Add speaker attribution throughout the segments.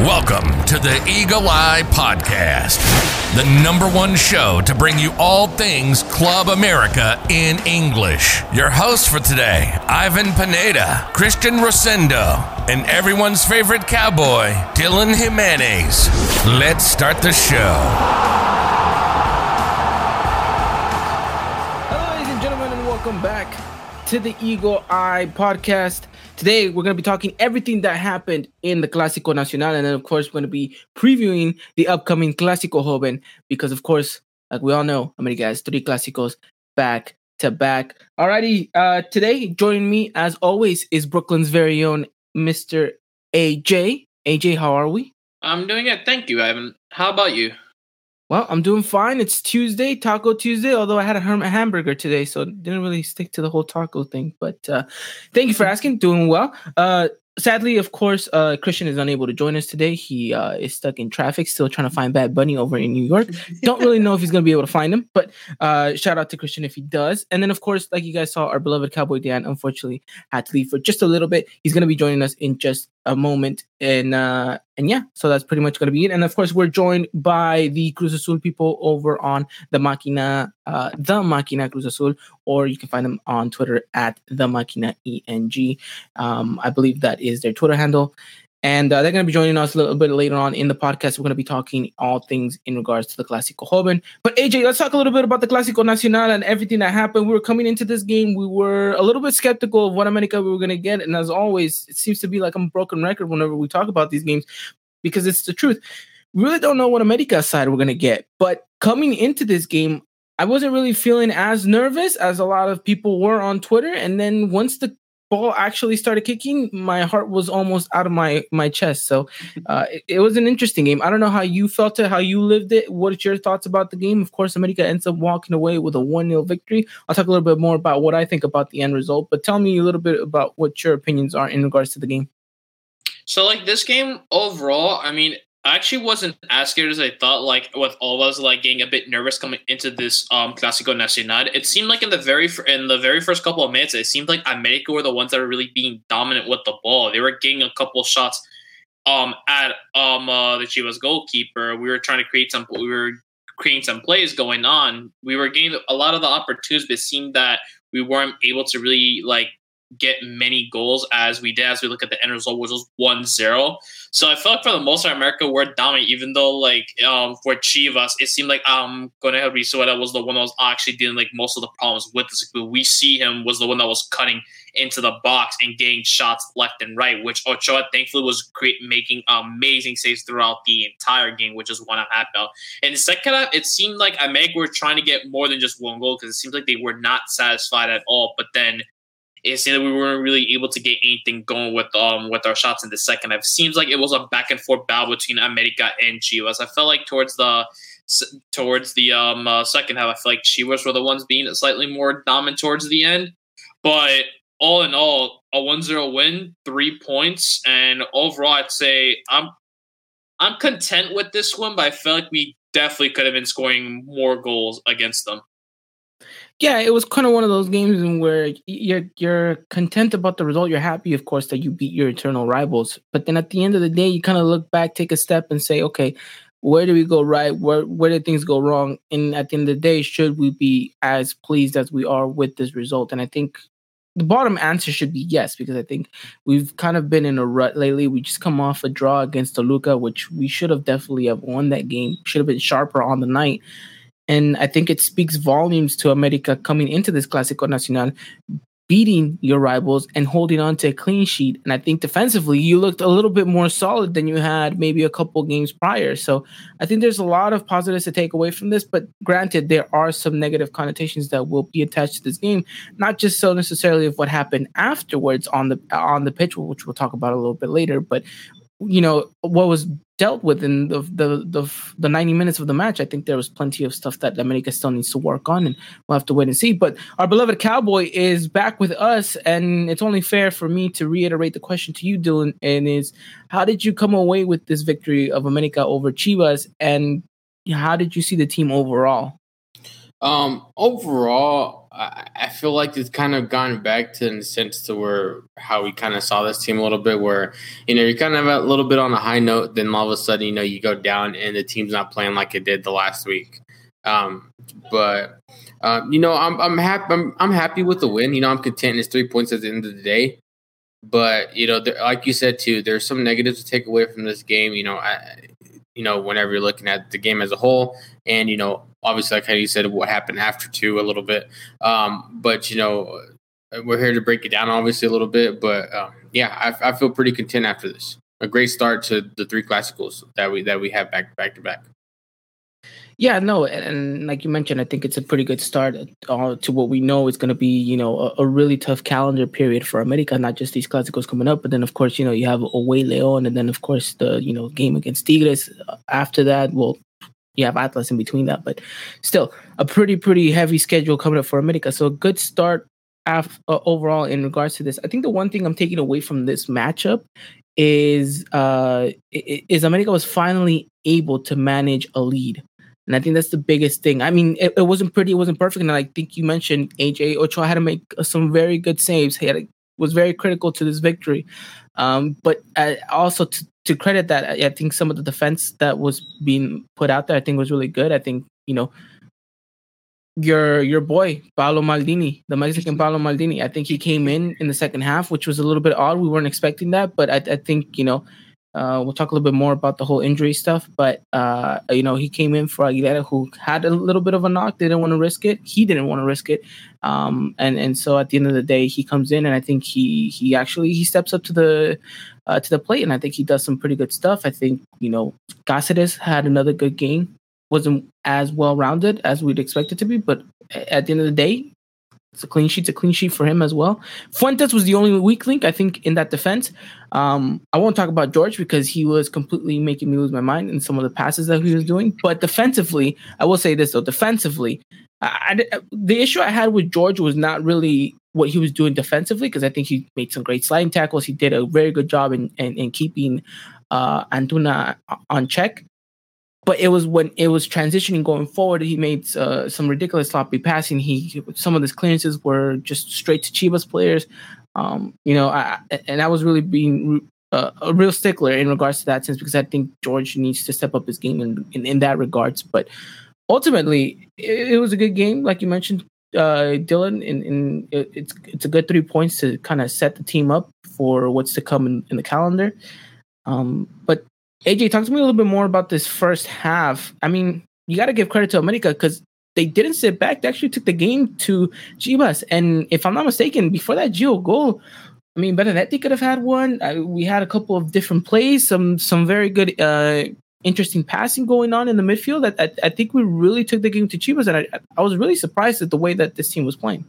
Speaker 1: Welcome to the Eagle Eye Podcast, the number one show to bring you all things Club America in English. Your hosts for today, Ivan Pineda, Christian Rosendo, and everyone's favorite cowboy, Dylan Jimenez. Let's start the show.
Speaker 2: Hello, ladies and gentlemen, and welcome back to the Eagle Eye Podcast. Today, we're going to be talking everything that happened in the Clásico Nacional, and then, of course, we're going to be previewing the upcoming Clásico Joven because, of course, like we all know, America has three Clásicos back to back. Alrighty, uh, today, joining me, as always, is Brooklyn's very own Mr. AJ. AJ, how are we?
Speaker 3: I'm doing it. Thank you, Ivan. How about you?
Speaker 2: Well, I'm doing fine. It's Tuesday, Taco Tuesday, although I had a ham- hamburger today, so didn't really stick to the whole taco thing. But uh, thank you for asking. Doing well. Uh, sadly, of course, uh, Christian is unable to join us today. He uh, is stuck in traffic, still trying to find Bad Bunny over in New York. Don't really know if he's going to be able to find him, but uh, shout out to Christian if he does. And then, of course, like you guys saw, our beloved Cowboy Dan unfortunately had to leave for just a little bit. He's going to be joining us in just a moment. And uh, and yeah, so that's pretty much to be it. And of course, we're joined by the Cruz Azul people over on the Máquina, uh, the Máquina Cruz Azul, or you can find them on Twitter at the Máquina ENG. Um, I believe that is their Twitter handle. And uh, they're going to be joining us a little bit later on in the podcast. We're going to be talking all things in regards to the Clásico Joven. But AJ, let's talk a little bit about the Clásico Nacional and everything that happened. We were coming into this game. We were a little bit skeptical of what America we were going to get. And as always, it seems to be like a broken record whenever we talk about these games because it's the truth. We really don't know what America side we're going to get. But coming into this game, I wasn't really feeling as nervous as a lot of people were on Twitter. And then once the ball actually started kicking, my heart was almost out of my my chest. So uh, it, it, was an interesting game. I don't know how you felt it, how you lived it. What's your thoughts about the game? Of course, America ends up walking away with a 1 0 victory. I'll talk a little bit more about what I think about the end result, but tell me a little bit about what your opinions are in regards to the game.
Speaker 3: So, like this game overall, I mean, I actually wasn't as scared as I thought. Like with all of us, like getting a bit nervous coming into this um Clásico Nacional. It seemed like in the very in the very first couple of minutes, it seemed like America were the ones that were really being dominant with the ball. They were getting a couple shots um at um uh, the Chivas goalkeeper. We were trying to create some. We were creating some plays going on. We were getting a lot of the opportunities, but it seemed that we weren't able to really like get many goals as we did as we look at the end result, which was 1-0. So I felt like for the most part, America were dominant, even though like um, for Chivas, it seemed like um Conejo Brizuela was the one that was actually dealing like most of the problems with this. But we see him was the one that was cutting into the box and getting shots left and right, which Ochoa thankfully was great, making amazing saves throughout the entire game, which is one I'm happy about. In the second half, it seemed like America were trying to get more than just one goal because it seems like they were not satisfied at all. But then it seemed that we weren't really able to get anything going with um with our shots in the second half. Seems like it was a back and forth battle between America and Chivas. I felt like towards the towards the um uh, second half, I feel like Chivas were the ones being slightly more dominant towards the end. But all in all, a 1-0 win, three points, and overall, I'd say I'm I'm content with this one. But I feel like we definitely could have been scoring more goals against them
Speaker 2: yeah, it was kind of one of those games where you're you're content about the result. You're happy, of course, that you beat your eternal rivals. But then at the end of the day, you kind of look back, take a step, and say, okay, where did we go right? Where where did things go wrong? And at the end of the day, should we be as pleased as we are with this result? And I think the bottom answer should be yes, because I think we've kind of been in a rut lately. We just come off a draw against Toluca, which we should have definitely have won that game. Should have been sharper on the night. And I think it speaks volumes to America coming into this Clásico Nacional, beating your rivals and holding on to a clean sheet. And I think defensively, you looked a little bit more solid than you had maybe a couple games prior. So I think there's a lot of positives to take away from this. But granted, there are some negative connotations that will be attached to this game, not just so necessarily of what happened afterwards on the on the pitch, which we'll talk about a little bit later, but you know what was dealt with in the, the the the 90 minutes of the match i think there was plenty of stuff that america still needs to work on and we'll have to wait and see. But our beloved cowboy is back with us and it's only fair for me to reiterate the question to you dylan and is how did you come away with this victory of america over chivas and how did you see the team overall?
Speaker 4: Um overall I, feel like it's kind of gone back to in the sense to where how we kind of saw this team a little bit, where you know you're kind of a little bit on a high note, then all of a sudden you know you go down and the team's not playing like it did the last week. Um, but um, you know I'm I'm happy I'm, I'm happy with the win. You know I'm content. It's three points at the end of the day. But you know, there, like you said too, there's some negatives to take away from this game. You know, I, you know, whenever you're looking at the game as a whole, and you know, obviously, like how you said, what happened after two a little bit. Um, but you know, we're here to break it down, obviously, a little bit. But um, yeah, I, I feel pretty content after this. A great start to the three classicals that we that we have back back to back.
Speaker 2: Yeah, no, and, and, like you mentioned, I think it's a pretty good start uh, to what we know is going to be, you know, a, a, really tough calendar period for America. Not just these classicals coming up, but then of course, you know, you have away Leon, and then of course the you know game against Tigres. Uh, after that, well, you have Atlas in between that, but still a pretty pretty heavy schedule coming up for America. So a good start af- uh, overall in regards to this. I think the one thing I'm taking away from this matchup is uh is America was finally able to manage a lead and I think that's the biggest thing. I mean, it, it wasn't pretty, it wasn't perfect. And I think you mentioned AJ Ochoa had to make some very good saves. He had was very critical to this victory. Um, but uh, also to, to credit that, I, I think some of the defense that was being put out there, I think was really good. I think, you know, your your boy Paolo Maldini, the Mexican Paolo Maldini. I think he came in in the second half, which was a little bit odd. We weren't expecting that, but I, I think you know uh, we'll talk a little bit more about the whole injury stuff, but uh, you know he came in for Aguilera, who had a little bit of a knock, They didn't want to risk it. He didn't want to risk it, um, and and so at the end of the day, he comes in, and I think he he actually he steps up to the uh, to the plate, and I think he does some pretty good stuff. I think you know Cáceres had another good game, wasn't as well rounded as we'd expect it to be, but at the end of the day, it's a clean sheet. It's a clean sheet for him as well. Fuentes was the only weak link, I think, in that defense. Um, I won't talk about George because he was completely making me lose my mind in some of the passes that he was doing. But defensively, I will say this though: defensively, I, I, the issue I had with George was not really what he was doing defensively because I think he made some great sliding tackles. He did a very good job in in, in keeping uh, Antuna on check but it was when it was transitioning going forward, he made uh, some ridiculous sloppy passing. He some of his clearances were just straight to Chivas players. Um, you know, I, and I was really being uh, a real stickler in regards to that sense because I think George needs to step up his game in in, in that regards. But ultimately, it, it, was a good game, like you mentioned, uh, Dylan. And, it, it's it's a good three points to kind of set the team up for what's to come in, in the calendar. Um, but AJ, talk to me a little bit more about this first half. I mean, you got to give credit to America because they didn't sit back. They actually took the game to Chivas. And if I'm not mistaken, before that Gio goal, I mean, Benedetti could have had one. I, we had a couple of different plays, some some very good, uh, interesting passing going on in the midfield. I, I, I think we really took the game to Chivas, and I, I was really surprised at the way that this team was playing.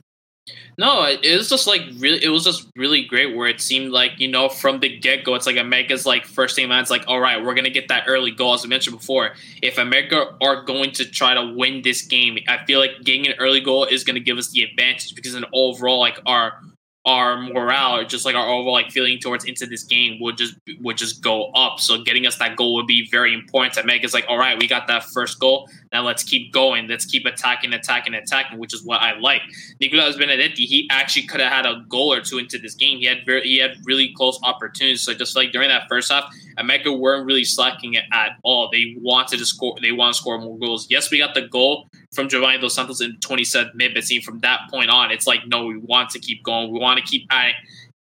Speaker 3: No, it was just like really. It was just really great. Where it seemed like you know from the get go, it's like America's like first thing. It's like all right, we're gonna get that early goal. As I mentioned before, if America are going to try to win this game, I feel like getting an early goal is gonna give us the advantage because in overall, like our our morale or just like our overall like feeling towards into this game would just would just go up. So getting us that goal would be very important to make. It's like, all right, we got that first goal. Now let's keep going. Let's keep attacking, attacking, attacking, which is what I like. Nicolas Benedetti, he actually could have had a goal or two into this game. He had very he had really close opportunities. So just like during that first half, America weren't really slacking it at all. They wanted to score. They want to score more goals. Yes, we got the goal from Giovanni Dos Santos in 27 minute, but seeing from that point on, it's like no, we want to keep going. We want to keep adding,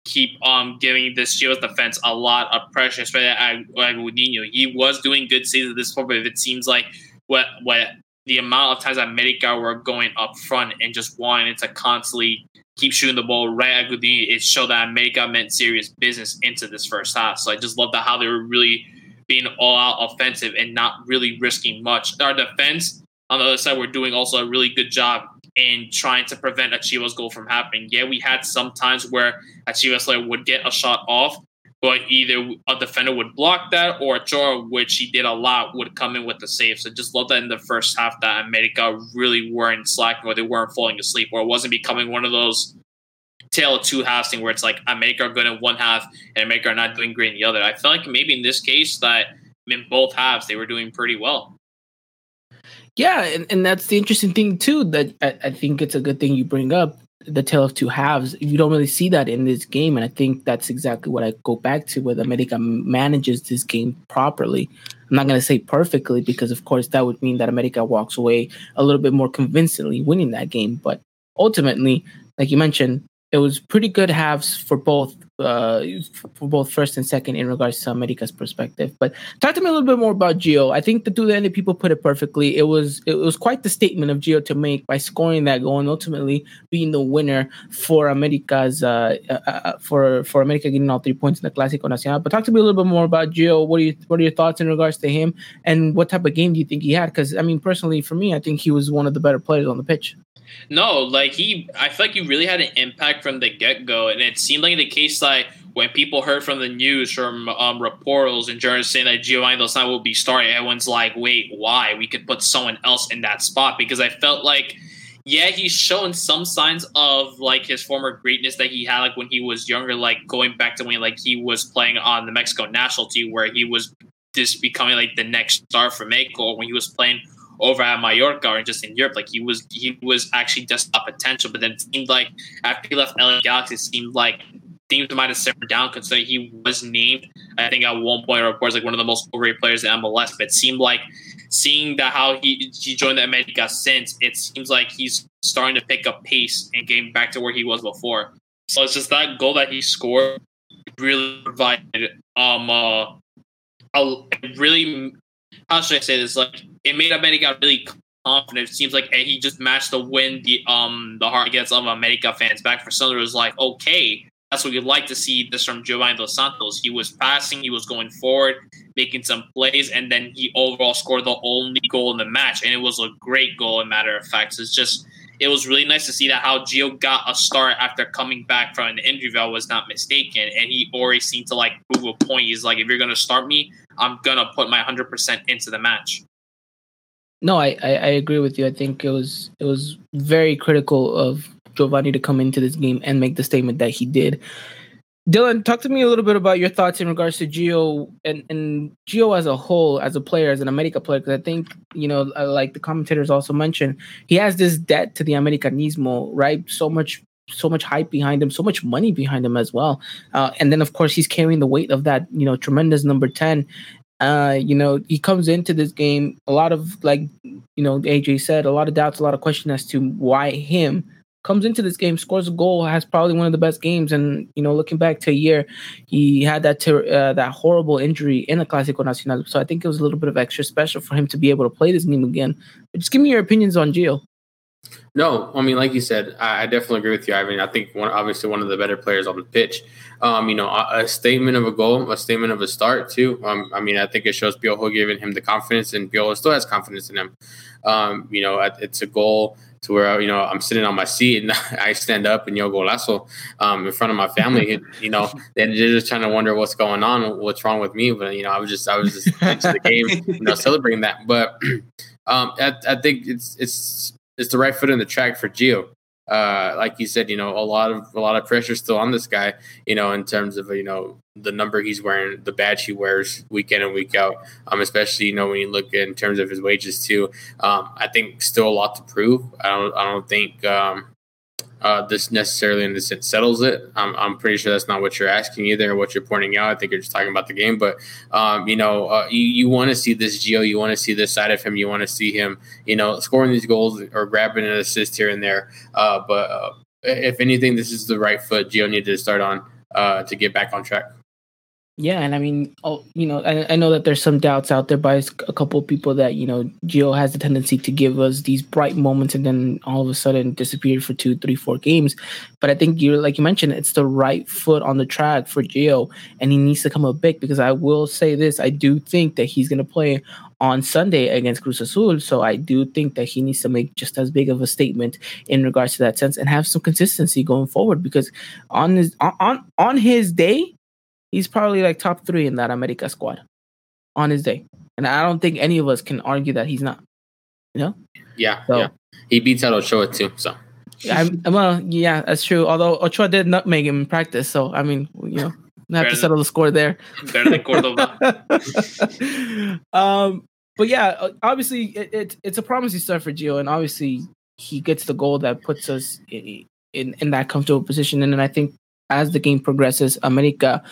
Speaker 3: keep um giving this Chivas defense a lot of pressure, especially at Gudiño. He was doing good at this point, but it seems like what what the amount of times that America were going up front and just wanting to constantly keep shooting the ball right at Gudiño, it showed that America meant serious business into this first half. So I just love that how they were really being all out offensive and not really risking much. Our defense on the other side, we're doing also a really good job in trying to prevent a Chivas goal from happening. Yeah, we had some times where a Chivas player would get a shot off, but either a defender would block that or Ochoa, which he did a lot, would come in with the save. So just love that in the first half that America really weren't slacking or they weren't falling asleep or it wasn't becoming one of those tail of two halves thing where it's like America are good in one half and America are not doing great in the other. I feel like maybe in this case that in both halves they were doing pretty well.
Speaker 2: Yeah, and, and that's the interesting thing too. That I, I think it's a good thing you bring up the tale of two halves. You don't really see that in this game, and I think that's exactly what I go back to. Whether America manages this game properly, I'm not going to say perfectly because, of course, that would mean that America walks away a little bit more convincingly winning that game. But ultimately, like you mentioned, it was pretty good halves for both uh, for both first and second in regards to America's perspective. But talk to me a little bit more about Gio. I think the TUDN people put it perfectly. It was it was quite the statement of Gio to make by scoring that goal and ultimately being the winner for America's uh, uh, uh, for for America getting all three points in the Clásico Nacional. But talk to me a little bit more about Gio. What are you what are your thoughts in regards to him and what type of game do you think he had? Because I mean, personally, for me, I think he was one of the better players on the pitch.
Speaker 3: No, like he, I feel like he really had an impact from the get go, and it seemed like the case like when people heard from the news from um, reporters and journalists saying that Giovanni Dos Santos will be starting, everyone's like, "Wait, why? We could put someone else in that spot." Because I felt like, yeah, he's shown some signs of like his former greatness that he had like when he was younger, like going back to when like he was playing on the Mexico national team, where he was just becoming like the next star for Mexico, when he was playing over at Mallorca or just in Europe. Like he was he was actually just a potential, but then it seemed like after he left LA Galaxy, it seemed like things might have simmered down considering he was named, I think at one point reports like one of the most overrated players in MLS. But it seemed like seeing that how he he joined the America since, it seems like he's starting to pick up pace and getting back to where he was before. So it's just that goal that he scored really provided um uh a really how should I say this like it made America really confident. It seems like he just matched to win the um the heart against of America fans back. For some, it was like, okay, that's what you'd like to see this from Giovanni Dos Santos. He was passing, he was going forward, making some plays, and then he overall scored the only goal in the match, and it was a great goal. In matter of fact, it's just it was really nice to see that how Gio got a start after coming back from an injury. I was not mistaken, and he already seemed to like prove a point. He's like, if you're gonna start me, I'm gonna put my hundred percent into the match.
Speaker 2: No, I, I, I agree with you. I think it was it was very critical of Giovanni to come into this game and make the statement that he did. Dylan, talk to me a little bit about your thoughts in regards to Gio and, and Gio as a whole, as a player, as an America player. Because I think, you know, uh, like the commentators also mentioned, he has this debt to the Americanismo, right? So much, so much hype behind him, so much money behind him as well. Uh, and then, of course, he's carrying the weight of that, you know, tremendous number 10 uh, you know, he comes into this game a lot of like, you know, AJ said, a lot of doubts, a lot of questions as to why him comes into this game, scores a goal, has probably one of the best games. And you know, looking back to a year, he had that ter- uh, that horrible injury in the Clásico Nacional. So I think it was a little bit of extra special for him to be able to play this game again. But just give me your opinions on Gio.
Speaker 4: No, I mean, like you said, I, I definitely agree with you. I mean, I think one, obviously one of the better players on the pitch. Um, you know, a, a, statement of a goal, a statement of a start too. Um, I mean, I think it shows Piojo giving him the confidence, and Piojo still has confidence in him. Um, you know, it's a goal to where you know I'm sitting on my seat and I stand up and yo golazo um, in front of my family. you know, they're just trying to wonder what's going on, what's wrong with me. But you know, I was just I was just into the game, you know, celebrating that. But um, I, I think it's it's it's the right foot in the track for Gio. Uh, like you said, you know, a lot of a lot of pressure still on this guy, you know, in terms of you know the number he's wearing, the badge he wears week in and week out. Um, especially you know when you look in terms of his wages too. Um, I think still a lot to prove. I don't I don't think um, uh, this necessarily in the sense settles it. I'm, I'm pretty sure that's not what you're asking either, or what you're pointing out. I think you're just talking about the game. But um, you know, uh, you, you want to see this Gio, you want to see this side of him, you want to see him, you know, scoring these goals or grabbing an assist here and there. Uh, but uh, if anything, this is the right foot Gio needed to start on uh, to get back on track.
Speaker 2: Yeah, and I mean, oh, you know, I, I know that there's some doubts out there by a couple of people that you know Gio has the tendency to give us these bright moments and then all of a sudden disappear for two, three, four games. But I think you, like you mentioned, it's the right foot on the track for Gio, and he needs to come up big because I will say this: I do think that he's going to play on Sunday against Cruz Azul. So I do think that he needs to make just as big of a statement in regards to that sense and have some consistency going forward because on his on on his day he's probably like top three in that America squad on his day. And I don't think any of us can argue that he's not. You know?
Speaker 4: Yeah. So, yeah. He beats out Ochoa too. So.
Speaker 2: I, well, yeah, that's true. Although Ochoa did not make him in practice, so I mean, you know, have to settle the score there.
Speaker 3: Better than Cordoba.
Speaker 2: um, but yeah, uh, obviously it, it, it's a promising start for Gio, and obviously he gets the goal that puts us in, in, in that comfortable position. And then I think as the game progresses, America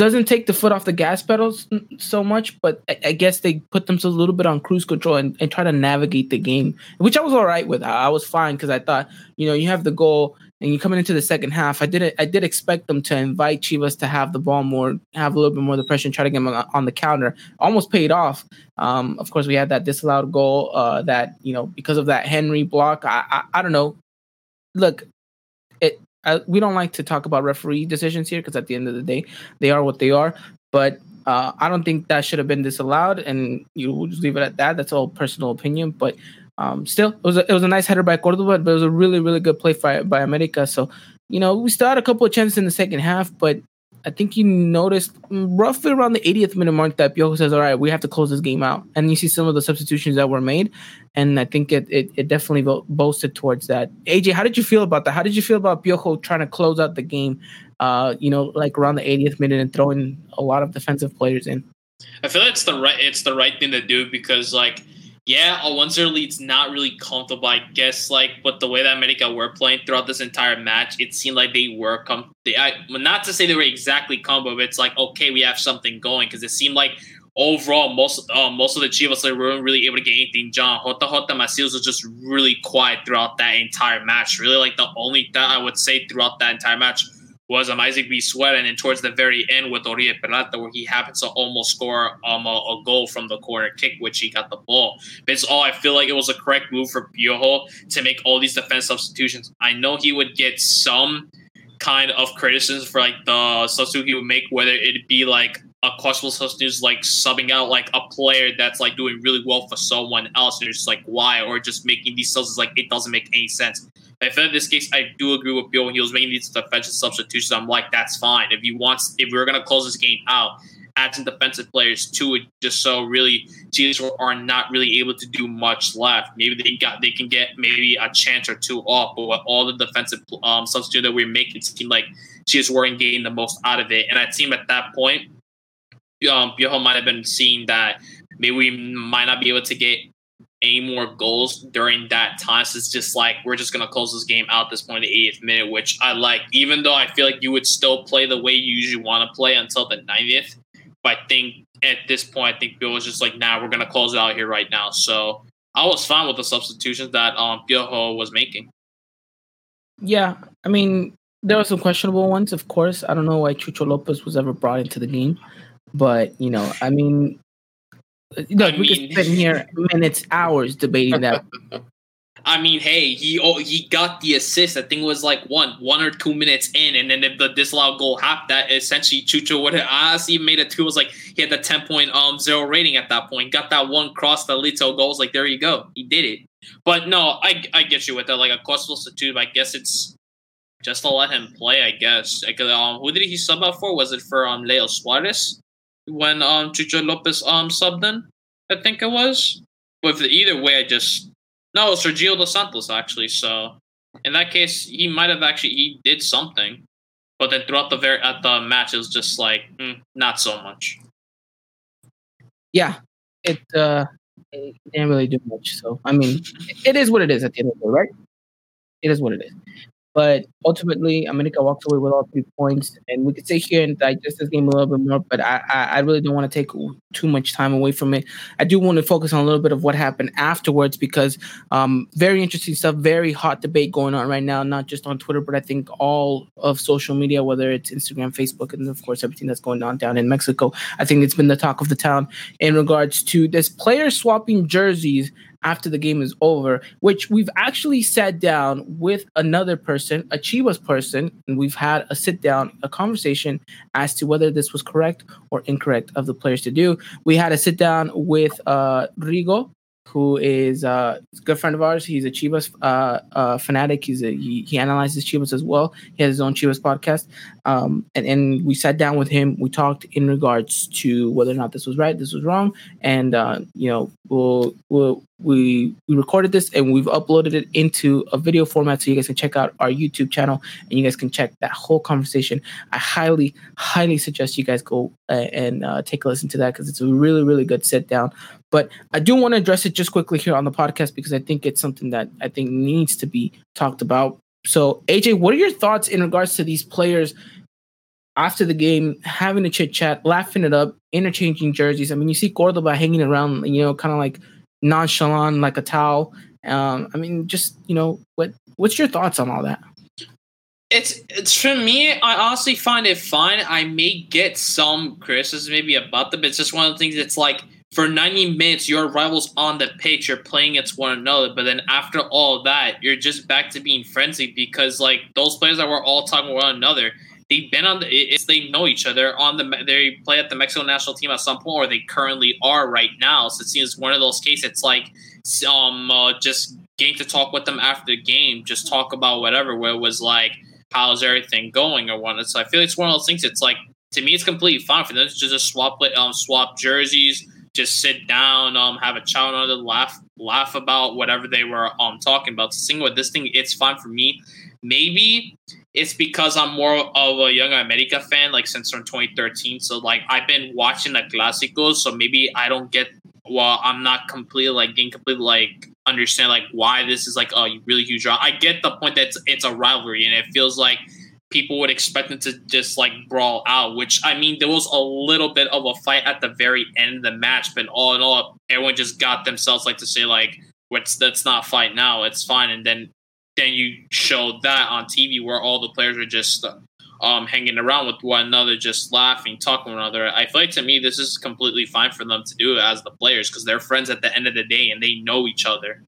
Speaker 2: doesn't take the foot off the gas pedals so much, but I, I guess they put themselves a little bit on cruise control and, and try to navigate the game, which I was all right with. I was fine because I thought, you know, you have the goal and you're coming into the second half. I did I did expect them to invite Chivas to have the ball more, have a little bit more of the pressure, and try to get them on the counter. Almost paid off. Um, of course, we had that disallowed goal uh, that you know because of that Henry block. I, I, I don't know. Look, it I, we don't like to talk about referee decisions here because at the end of the day, they are what they are. But uh, I don't think that should have been disallowed, and you will just leave it at that. That's all personal opinion, but um, still, it was a, it was a nice header by Cordoba, but it was a really really good play by by America. So you know we still had a couple of chances in the second half, but I think you noticed roughly around the 80th minute mark that Piojo says, "All right, we have to close this game out." And you see some of the substitutions that were made, and I think it it, it definitely bo- boasted towards that. AJ, how did you feel about that? How did you feel about Piojo trying to close out the game? Uh, you know, like around the 80th minute and throwing a lot of defensive players in.
Speaker 3: I feel like it's the right it's the right thing to do because like yeah, a 1-0 lead's not really comfortable, I guess. Like, but the way that America were playing throughout this entire match, it seemed like they were come. They, I, not to say they were exactly combo, but it's like okay, we have something going because it seemed like overall most uh, most of the Chivas like, weren't really able to get anything done. Jota Jota Macías was just really quiet throughout that entire match. Really, like the only thing I would say throughout that entire match was um, Isaac Brizuela, and then towards the very end with Oribe Peralta, where he happens to almost score um, a, a, goal from the corner kick, which he got the ball. But it's all I feel like it was a correct move for Piojo to make all these defense substitutions. I know he would get some kind of criticism for like the substitute he would make, whether it be like a questionable substitute, like subbing out like a player that's like doing really well for someone else, and you're just like why, or just making these subs is like it doesn't make any sense. I feel in this case, I do agree with Bill when he was making these defensive substitutions. I'm like, that's fine. If you want, if we're gonna close this game out, add some defensive players to it, just so really Chivas are not really able to do much left. Maybe they got they can get maybe a chance or two off, but with all the defensive um, substitute that we're making, it seemed like Chivas weren't getting the most out of it. And I team at that point, um, Piojo might have been seeing that maybe we might not be able to get any more goals during that time. So it's just like we're just gonna close this game out this point in the 80th minute, which I like. Even though I feel like you would still play the way you usually want to play until the 90th, but I think at this point, I think Bill was just like, "Nah, we're gonna close it out here right now." So I was fine with the substitutions that um was making.
Speaker 2: Yeah, I mean there were some questionable ones, of course. I don't know why Chucho Lopez was ever brought into the game, but you know, I mean, Look, I we mean, could spend here minutes, hours debating that.
Speaker 3: I mean, hey, he oh, he got the assist. I think it was like one one or two minutes in, and then if the disallowed goal happened, that essentially Chucho would have honestly made it two. It was like he had the ten point um zero rating at that point. Got that one cross the Lito goals. Like there you go, he did it. But no, I I get you with that. Like a cost substitute. I guess it's just to let him play. I guess. Like, um, who did he sub out for? Was it for um Leo Suarez? When um Chucho Lopez um subbed in. I think it was. But either way, I just no Sergio Dos Santos actually. So in that case, he might have actually he did something, but then throughout the very at the match, it was just like mm, not so much.
Speaker 2: Yeah, it uh, it didn't really do much. So I mean, it is what it is at the end of the day, right? It is what it is. But ultimately, America walked away with all three points, and we could sit here and digest this game a little bit more. But I, I, I really don't want to take too much time away from it. I do want to focus on a little bit of what happened afterwards because um, very interesting stuff, very hot debate going on right now, not just on Twitter, but I think all of social media, whether it's Instagram, Facebook, and of course everything that's going on down in Mexico. I think it's been the talk of the town in regards to this player swapping jerseys after the game is over, which we've actually sat down with another person, a Chivas person, and we've had a sit down, a conversation as to whether this was correct or incorrect of the players to do. We had a sit down with uh, Rigo, who is a good friend of ours. He's a Chivas uh, uh, fanatic. He's a, he, he analyzes Chivas as well. He has his own Chivas podcast. Um, and, and we sat down with him. We talked in regards to whether or not this was right, this was wrong. And, uh, you know, we'll, we'll, we, we recorded this and we've uploaded it into a video format so you guys can check out our YouTube channel and you guys can check that whole conversation. I highly, highly suggest you guys go uh, and uh, take a listen to that because it's a really, really good sit down. But I do want to address it just quickly here on the podcast because I think it's something that I think needs to be talked about. So, AJ, what are your thoughts in regards to these players after the game having a chit chat, laughing it up, interchanging jerseys? I mean, you see Cordoba hanging around, you know, kind of like nonchalant, like a towel. Um, I mean, just you know, what what's your thoughts on all that?
Speaker 3: It's it's for me. I honestly find it fine. I may get some criticism maybe about them. It's just one of the things. It's like for 90 minutes, your rivals on the pitch, you're playing against one another. But then after all that, you're just back to being friendly because like those players that were all talking one another, they've been on the it's they know each other on the they play at the Mexico national team at some point, or they currently are right now. So it seems one of those cases. It's like um uh, just getting to talk with them after the game, just talk about whatever. Where it was like, how's everything going or whatnot. So I feel like it's one of those things. It's like to me, it's completely fine for them to just swap um swap jerseys just sit down, um, have a chat on laugh, laugh about whatever they were um talking about. So seeing with this thing, it's fine for me. Maybe it's because I'm more of a young America fan, like since from 2013. So like I've been watching the Clásicos, so maybe I don't get. Well, I'm not completely like getting completely like understand like why this is like a really huge. I get the point that it's, it's a rivalry, and it feels like people would expect them to just like brawl out, which I mean, there was a little bit of a fight at the very end of the match, but all in all, everyone just got themselves like to say like, "What's that's not fight now, it's fine," and then then you show that on TV where all the players are just um hanging around with one another, just laughing, talking one another. I feel like to me, this is completely fine for them to do as the players because they're friends at the end of the day and they know each other.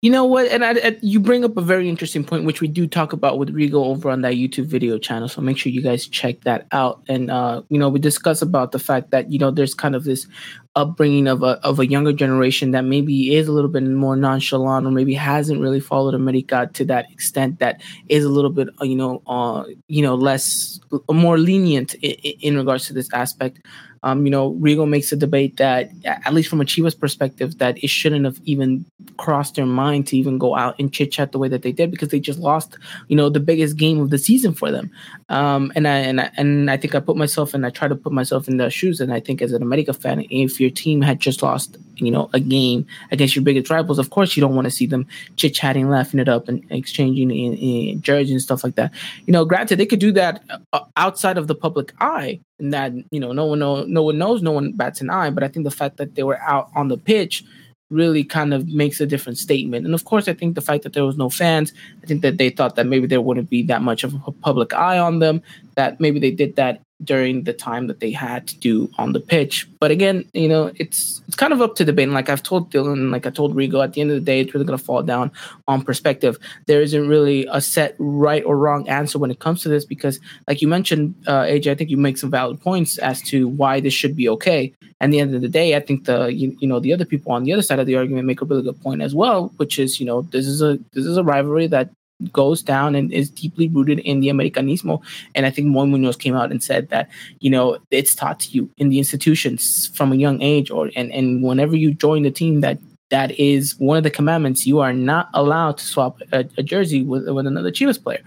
Speaker 2: You know what? And I, I, you bring up a very interesting point, which we do talk about with Rigo over on that YouTube video channel. So make sure you guys check that out. And uh, you know, we discuss about the fact that you know there's kind of this upbringing of a of a younger generation that maybe is a little bit more nonchalant or maybe hasn't really followed America to that extent that is a little bit uh, you know uh, you know less more lenient in, in regards to this aspect. Um, you know, Rigo makes a debate that, at least from a Chivas perspective, that it shouldn't have even crossed their mind to even go out and chit chat the way that they did because they just lost, you know, the biggest game of the season for them. Um, and I and I, and I think I put myself and I try to put myself in their shoes. And I think as an America fan, if your team had just lost, you know, a game against your biggest rivals, of course you don't want to see them chit chatting, laughing it up, and exchanging in, in jerseys and stuff like that. You know, granted they could do that uh, outside of the public eye, that you know no one know, no one knows, no one bats an eye. But I think the fact that they were out on the pitch really kind of makes a different statement. And of course, I think the fact that there was no fans, I think that they thought that maybe there wouldn't be that much of a public eye on them, that maybe they did that during the time that they had to do on the pitch. But again, you know, it's it's kind of up to debate. And like I've told Dylan, like I told Rigo, at the end of the day, it's really gonna fall down on perspective. There isn't really a set right or wrong answer when it comes to this because, like you mentioned, uh, AJ, I think you make some valid points as to why this should be okay. And the end of the day, I think the you, you know the other people on the other side of the argument make a really good point as well, which is you know this is a this is a rivalry that goes down and is deeply rooted in the Americanismo. And I think Moy Munoz came out and said that, you know, it's taught to you in the institutions from a young age or and, and whenever you join the team that that is one of the commandments. You are not allowed to swap a, a jersey with, with another Chivas player.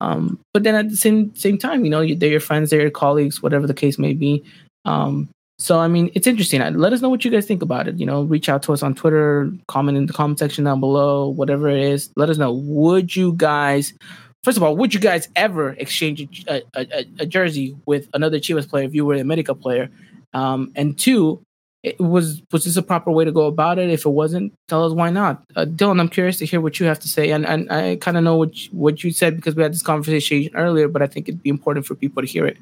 Speaker 2: Um, but then at the same same time, you know, they're your friends, they're your colleagues, whatever the case may be. Um, so I mean, it's interesting. Let us know what you guys think about it. You know, reach out to us on Twitter, comment in the comment section down below, whatever it is. Let us know. Would you guys, first of all, would you guys ever exchange a, a, a jersey with another Chivas player if you were a America player? Um, and two, it was was this a proper way to go about it? If it wasn't, tell us why not. Uh, Dylan, I'm curious to hear what you have to say, and and I kind of know what you, what you said because we had this conversation earlier, but I think it'd be important for people to hear it.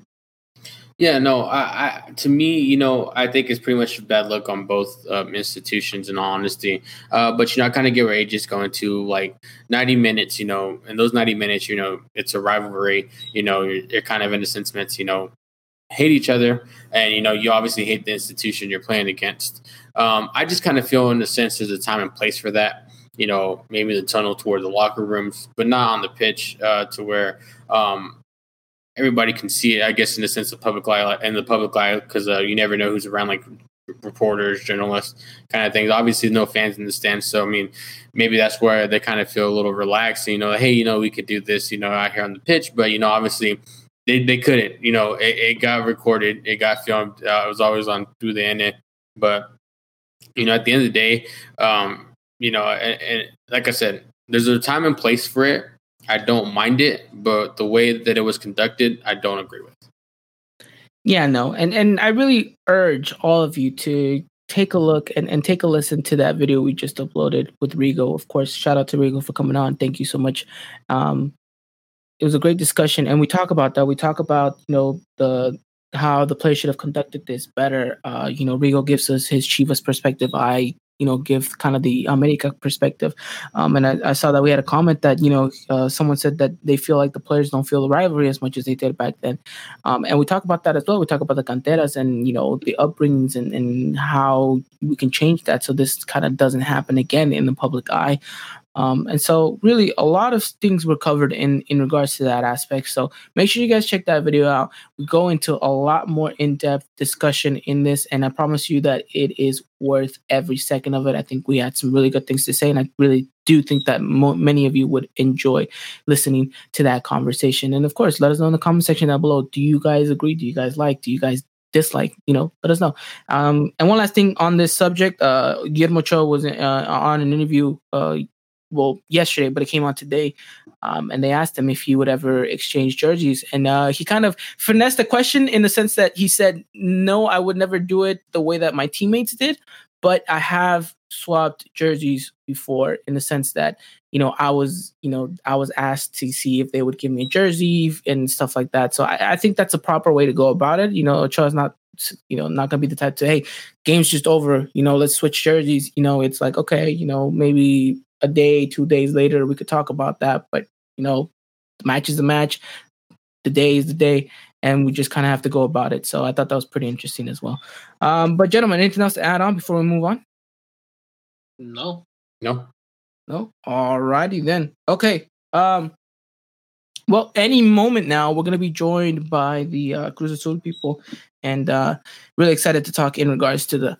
Speaker 4: Yeah, no, I, I, to me, you know, I think it's pretty much a bad luck on both um, institutions, in all honesty. Uh, but you know, I kind of get where AJ's going to like 90 minutes. You know, in those 90 minutes, you know, it's a rivalry. You know, you're, you're kind of in sense meant you know, hate each other, and you know, you obviously hate the institution you're playing against. Um, I just kind of feel, in a sense, there's a time and place for that. You know, maybe the tunnel toward the locker rooms, but not on the pitch uh, to where um, everybody can see it. I guess in the sense of public eye and the public eye because uh, you never know who's around, like reporters, journalists, kind of things. Obviously, no fans in the stands, so I mean, maybe that's where they kind of feel a little relaxed. You know, hey, you know, we could do this, you know, out here on the pitch, but you know, obviously. They, they couldn't, you know. It, it got recorded, it got filmed. Uh, it was always on through the internet, but you know, at the end of the day, um, you know, and, and like I said, there's a time and place for it. I don't mind it, but the way that it was conducted, I don't agree with.
Speaker 2: Yeah, no, and and I really urge all of you to take a look and, and take a listen to that video we just uploaded with Rigo. Of course, shout out to Rigo for coming on. Thank you so much. Um, it was a great discussion, and we talk about that. We talk about you know the how the player should have conducted this better. Uh, you know, Rigo gives us his Chivas perspective. I you know give kind of the America perspective. Um, and I, I, saw that we had a comment that you know uh, someone said that they feel like the players don't feel the rivalry as much as they did back then. Um, and we talk about that as well. We talk about the canteras and you know the upbringings and, and how we can change that so this kind of doesn't happen again in the public eye. Um, and so, really, a lot of things were covered in in regards to that aspect. So, make sure you guys check that video out. We go into a lot more in depth discussion in this, and I promise you that it is worth every second of it. I think we had some really good things to say, and I really do think that mo- many of you would enjoy listening to that conversation. And of course, let us know in the comment section down below. Do you guys agree? Do you guys like? Do you guys dislike you know let us know um and one last thing on this subject uh guillermo cho was uh, on an interview uh well yesterday, but it came out today. Um, and they asked him if he would ever exchange jerseys, and uh, he kind of finessed the question in the sense that he said, "No, I would never do it the way that my teammates did, but I have swapped jerseys before in the sense that you know I was you know I was asked to see if they would give me a jersey and stuff like that. So I, I think that's a proper way to go about it. You know, Ochoa's not you know not gonna be the type to hey game's just over you know let's switch jerseys you know it's like okay you know maybe a day, two days later, we could talk about that. But you know, the match is the match, the day is the day, and we just kind of have to go about it. So I thought that was pretty interesting as well. Um, but gentlemen, anything else to add on before we move on?
Speaker 3: No,
Speaker 4: no,
Speaker 2: no. All righty then. Okay. Um. Well, any moment now, we're gonna be joined by the uh, Cruz Azul people, and uh, really excited to talk in regards to the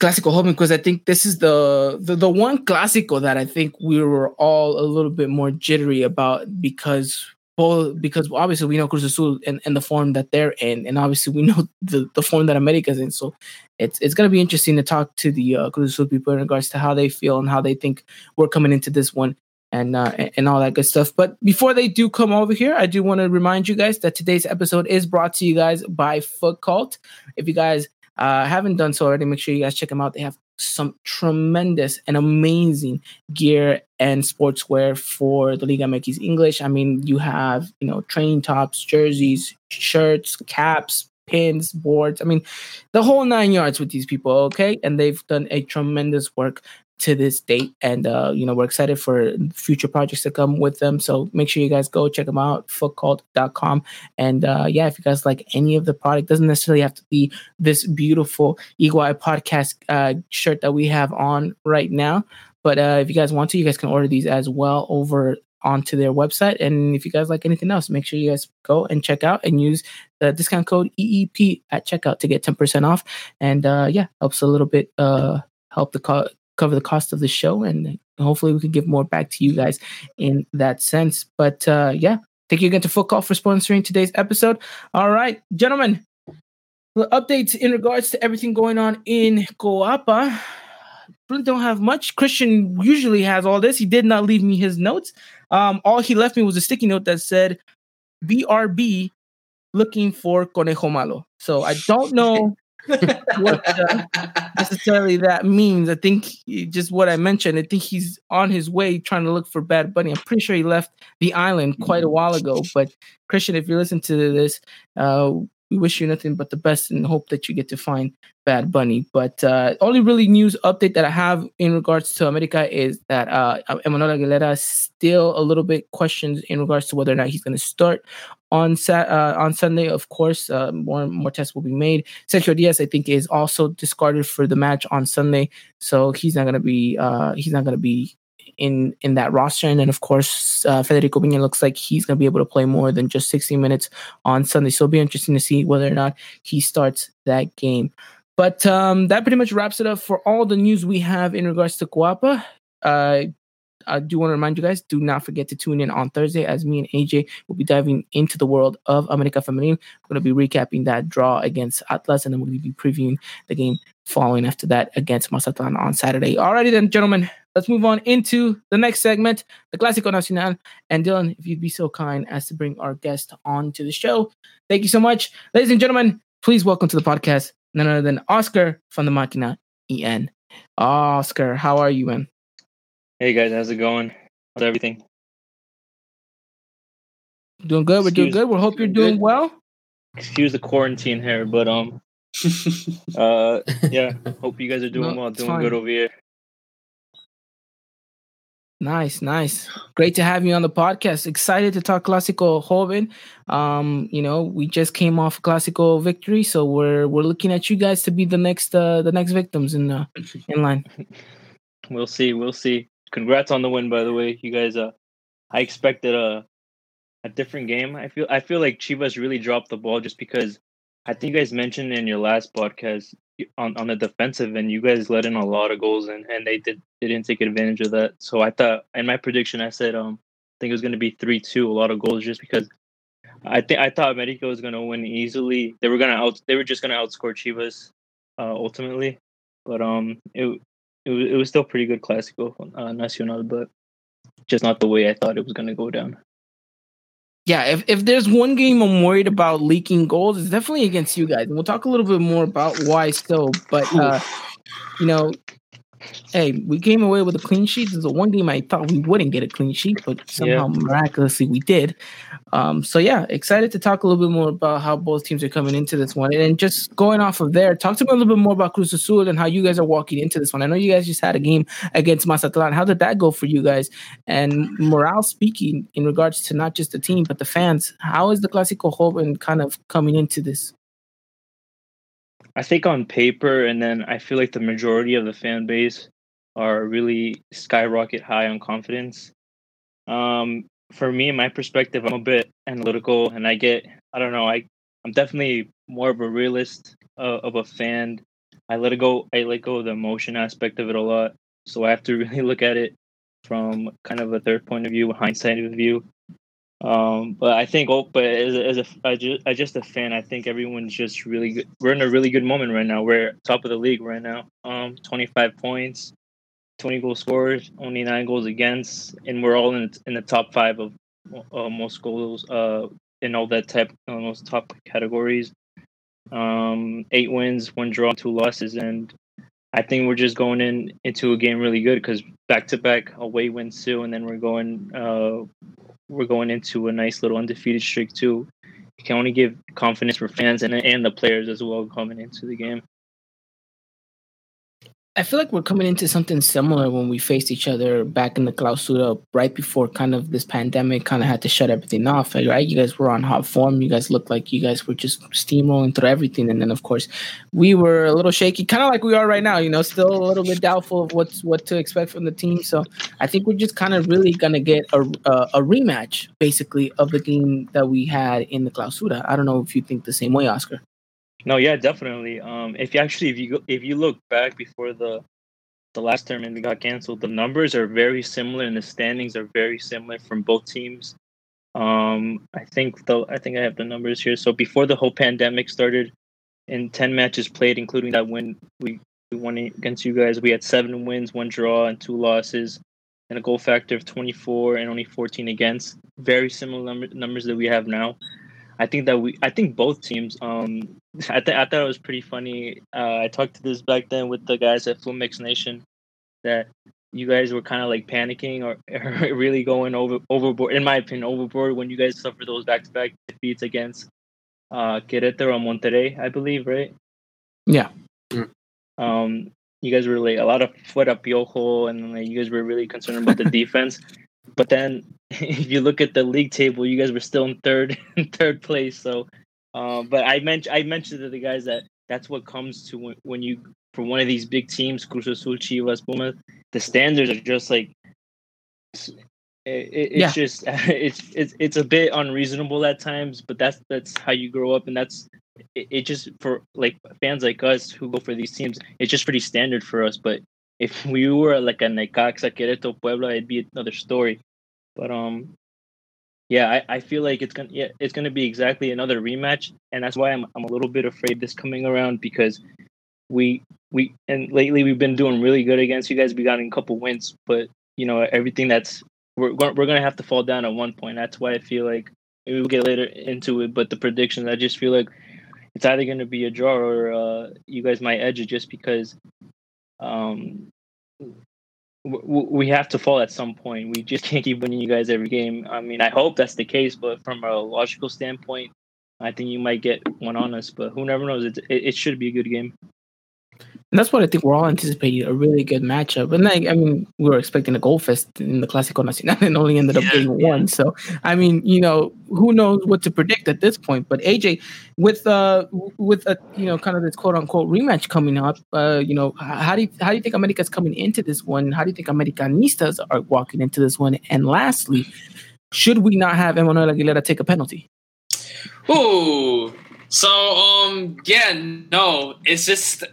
Speaker 2: Clásico Joven because I think this is the, the the one Classical that I think we were all a little bit more jittery about because well, because obviously we know Cruz Azul and, and the form that they're in, and obviously we know the, the form that America's in. So it's it's gonna be interesting to talk to the uh, Cruz Azul people in regards to how they feel and how they think we're coming into this one and uh, and all that good stuff. But before they do come over here, I do want to remind you guys that today's episode is brought to you guys by Foot Cult. If you guys uh, haven't done so already, make sure you guys check them out. They have some tremendous and amazing gear and sportswear for the Liga MX English. I mean, you have, you know, training tops, jerseys, shirts, caps, pins, boards. I mean, the whole nine yards with these people, okay? And they've done a tremendous work to this date and uh, you know we're excited for future projects to come with them. So make sure you guys go check them out footcult.com and uh, yeah if you guys like any of the product doesn't necessarily have to be this beautiful Eagle Eye podcast uh, shirt that we have on right now. But uh, if you guys want to you guys can order these as well over onto their website. And if you guys like anything else make sure you guys go and check out and use the discount code eep at checkout to get 10% off. And uh, yeah helps a little bit uh, help the co- cover the cost of the show, and hopefully we can give more back to you guys in that sense. But uh, yeah, thank you again to Foot Cult for sponsoring today's episode. All right, gentlemen, updates in regards to everything going on in Coapa. Really don't have much. Christian usually has all this. He did not leave me his notes. Um, all he left me was a sticky note that said BRB looking for Conejo Malo. So I don't know what uh, necessarily that means. I think just what I mentioned. I think he's on his way trying to look for Bad Bunny. I'm pretty sure he left the island quite a while ago. But Christian, if you listen to this, uh, we wish you nothing but the best and hope that you get to find Bad Bunny. But uh, only really news update that I have in regards to America is that uh, Emanuel Aguilera still a little bit questions in regards to whether or not he's going to start on Sat uh, on Sunday. Of course, uh, more more tests will be made. Sergio Diaz, I think, is also discarded for the match on Sunday, so he's not to be uh, he's not to be in in that roster. And then of course, uh, Federico Viña looks like he's to be able to play more than just 60 minutes on Sunday. So it'll be interesting to see whether or not he starts that game. But um, that pretty much wraps it up for all the news we have in regards to Coapa. I do want to remind you guys, do not forget to tune in on Thursday as me and AJ will be diving into the world of America Femenil. We're going to be recapping that draw against Atlas, and then we'll be previewing the game following after that against Mazatlan on Saturday. Alrighty then, gentlemen, let's move on into the next segment, the Clásico Nacional. And Dylan, if you'd be so kind as to bring our guest on to the show. Thank you so much. Ladies and gentlemen, please welcome to the podcast none other than Oscar from the Máquina EN. Oscar, how are you, man?
Speaker 5: Hey guys, how's it going? How's everything?
Speaker 2: Doing good. We're doing good. We hope you're doing
Speaker 3: Good.
Speaker 2: well.
Speaker 5: Excuse the quarantine here, but um, uh, yeah. Hope you guys are doing
Speaker 2: No,
Speaker 5: well, doing
Speaker 2: fine.
Speaker 5: good over here.
Speaker 2: Nice, nice. Great to have you on the podcast. Excited to talk Clásico Joven. Um, you know, we just came off a Clásico victory, so we're we're looking at you guys to be the next uh the next victims in uh in line.
Speaker 5: We'll see, we'll see. Congrats on the win, by the way. You guys, uh, I expected a a different game. I feel I feel like Chivas really dropped the ball just because I think you guys mentioned in your last podcast on, on the defensive and you guys let in a lot of goals and, and they did they didn't take advantage of that. So I thought in my prediction I said um I think it was gonna be three two, a lot of goals just because I think I thought America was gonna win easily. They were gonna out they were just gonna outscore Chivas uh ultimately. But um it it was, it was still pretty good Clásico uh, Nacional, but just not the way I thought it was gonna go down.
Speaker 2: Yeah, if, if there's one game I'm worried about leaking goals, it's definitely against you guys. And we'll talk a little bit more about why still. But uh, you know, hey, we came away with a clean sheet. This is the one game I thought we wouldn't get a clean sheet, but somehow miraculously we did. Um, so yeah, excited to talk a little bit more about how both teams are coming into this one. And then just going off of there, talk to me a little bit more about Cruz Azul and how you guys are walking into this one. I know you guys just had a game against Mazatlan. How did that go for you guys? And morale speaking in regards to not just the team but the fans, how is the Clásico Joven kind of coming into this?
Speaker 5: I think on paper, and then I feel like the majority of the fan base are really skyrocket high on confidence. Um, for me, my perspective, I'm a bit analytical, and I get, I don't know, I, I'm definitely more of a realist uh, of a fan. I let it go. I let go of the emotion aspect of it a lot, so I have to really look at it from kind of a third point of view, hindsight of view. Um, but I think, oh, but as as a I just, a fan, I think everyone's just really good. We're in a really good moment right now. We're top of the league right now. Um, 25 points, 20 goal scorers, only nine goals against, and we're all in in the top five of uh, most goals uh in all that type, uh, those top categories. Um, eight wins, one draw, two losses, and I think we're just going in into a game really good because back to back away wins too, and then we're going uh we're going into a nice little undefeated streak too. You can only give confidence for fans and and the players as well coming into the game.
Speaker 2: I feel like we're coming into something similar when we faced each other back in the clausura right before kind of this pandemic kind of had to shut everything off, right? You guys were on hot form. You guys looked like you guys were just steamrolling through everything. And then, of course, we were a little shaky, kind of like we are right now, you know, still a little bit doubtful of what's what to expect from the team. So I think we're just kind of really going to get a, a, a rematch, basically, of the game that we had in the clausura. I don't know if you think the same way, Oscar.
Speaker 5: No, yeah, definitely. Um, if you actually if you go, if you look back before the the last tournament got canceled, the numbers are very similar and the standings are very similar from both teams. Um, I think the I think I have the numbers here. So before the whole pandemic started, in ten matches played, including that win we, won against you guys, we had seven wins, one draw, and two losses, and a goal factor of twenty four and only fourteen against. Very similar number, numbers that we have now. I think that we, I think both teams. Um, I, th- I thought it was pretty funny. Uh, I talked to this back then with the guys at Flumix Nation that you guys were kind of like panicking or, or really going over overboard. In my opinion, overboard when you guys suffered those back to back defeats against uh, Querétaro and Monterrey, I believe, right?
Speaker 2: Yeah.
Speaker 5: Um, you guys were like a lot of foot up Piojo, and like, you guys were really concerned about the defense. But then, if you look at the league table, you guys were still in third, in third place. So, uh, but I mentioned I mentioned to the guys that that's what comes to when, when you for one of these big teams, Cruz Azul, Chivas, Pumas. The standards are just like It, it, it's
Speaker 2: Yeah.
Speaker 5: just it's it's it's a bit unreasonable at times, but that's that's how you grow up, and that's it, it. Just for like fans like us who go for these teams, it's just pretty standard for us. But if we were like a Necaxa, Querétaro, Puebla, it'd be another story. But um, yeah, I, I feel like it's gonna yeah it's gonna be exactly another rematch, and that's why I'm I'm a little bit afraid this coming around because we we and lately we've been doing really good against you guys. We got a couple wins, but you know everything that's we're we're gonna have to fall down at one point. That's why I feel like we'll get later into it. But the predictions, I just feel like it's either gonna be a draw or uh, you guys might edge it just because um we have to fall at some point. We just can't keep winning you guys every game. I mean, I hope that's the case, but from a logical standpoint, I think you might get one on us. But who never knows? It, it should be a good game.
Speaker 2: And that's what I think we're all anticipating a really good matchup. And like, I mean, we were expecting a goal fest in the Clásico Nacional and only ended up
Speaker 3: Yeah,
Speaker 2: getting
Speaker 3: yeah.
Speaker 2: one. So, I mean, you know, who knows what to predict at this point? But AJ, with uh, with a you know, kind of this quote unquote rematch coming up, uh, you know, how do you, how do you think America's coming into this one? How do you think Americanistas are walking into this one? And lastly, should we not have Emmanuel Aguilera take a penalty?
Speaker 3: Ooh. So um yeah, no, it's just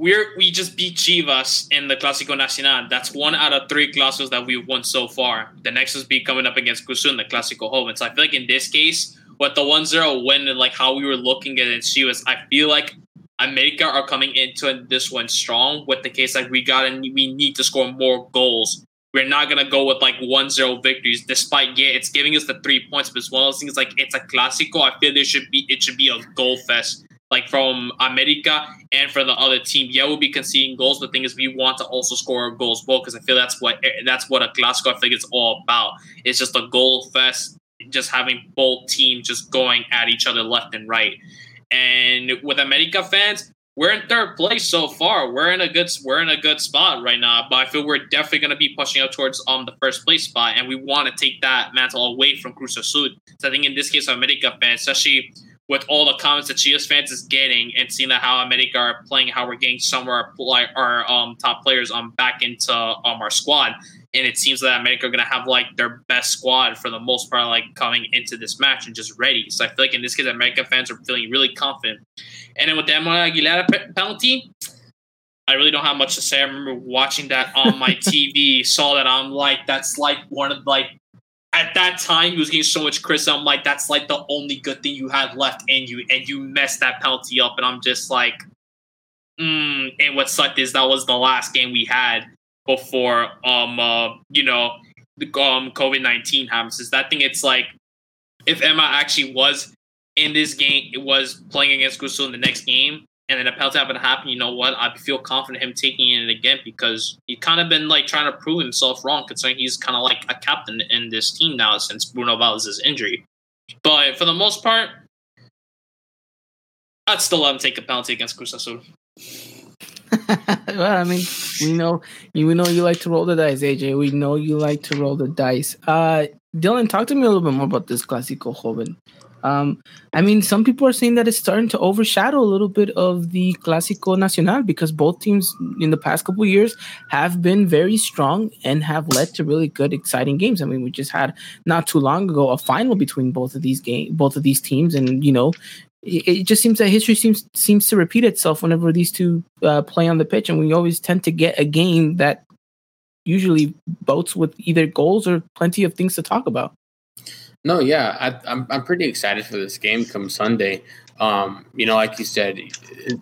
Speaker 3: we're we just beat Chivas in the Clásico Nacional. That's one out of three clásicos that we've won so far. The next is be coming up against Cruzul the Clásico Joven. So I feel like in this case, with the 1-0 win and like how we were looking at it, Chivas, I feel like America are coming into this one strong with the case like we got and we need to score more goals. We're not gonna go with like 1-0 victories, despite yeah, it's giving us the three points, but one of those things like it's a clásico. I feel there should be it should be a goal fest, like from America and for the other team. Yeah, we'll be conceding goals. but The thing is, we want to also score goals well because I feel that's what that's what a clásico I think it's all about. It's just a goal fest, just having both teams just going at each other left and right. And with America fans, we're in third place so far. We're in a good we're in a good spot right now, but I feel we're definitely going to be pushing out towards um the first place spot, and we want to take that mantle away from Cruz Azul. So I think in this case, America fans, especially with all the comments that Chivas fans is getting, and seeing that how America are playing, how we're getting some of our like our um top players um back into um our squad, and it seems that America are going to have like their best squad for the most part, like coming into this match and just ready. So I feel like in this case, America fans are feeling really confident. And then with the Emmanuel Aguilera pe- penalty, I really don't have much to say. I remember watching that on my TV, saw that I'm like, that's like one of like at that time he was getting so much criticism. I'm like, that's like the only good thing you had left in you, and you messed that penalty up. And I'm just like, mm. and what sucked is that was the last game we had before um uh, you know the um COVID nineteen happens. Is that thing? It's like if Emma actually was in this game, it was playing against Cruzul in the next game, and then a penalty happened to happen. You know what? I feel confident him taking it again because he kind of been like trying to prove himself wrong, considering he's kind of like a captain in this team now since Bruno Valdez' injury. But for the most part, I'd still let him take a penalty against Cruz Azul.
Speaker 2: well, I mean, we know you we know you like to roll the dice, AJ. We know you like to roll the dice. Uh Dylan, talk to me a little bit more about this Clásico Joven. Um, I mean, some people are saying that it's starting to overshadow a little bit of the Clásico Nacional because both teams in the past couple years have been very strong and have led to really good, exciting games. I mean, we just had not too long ago a final between both of these game, both of these teams, and you know, it, it just seems that history seems seems to repeat itself whenever these two uh, play on the pitch, and we always tend to get a game that usually boats with either goals or plenty of things to talk about.
Speaker 4: No, yeah, I, I'm I'm pretty excited for this game come Sunday. Um, you know, like you said,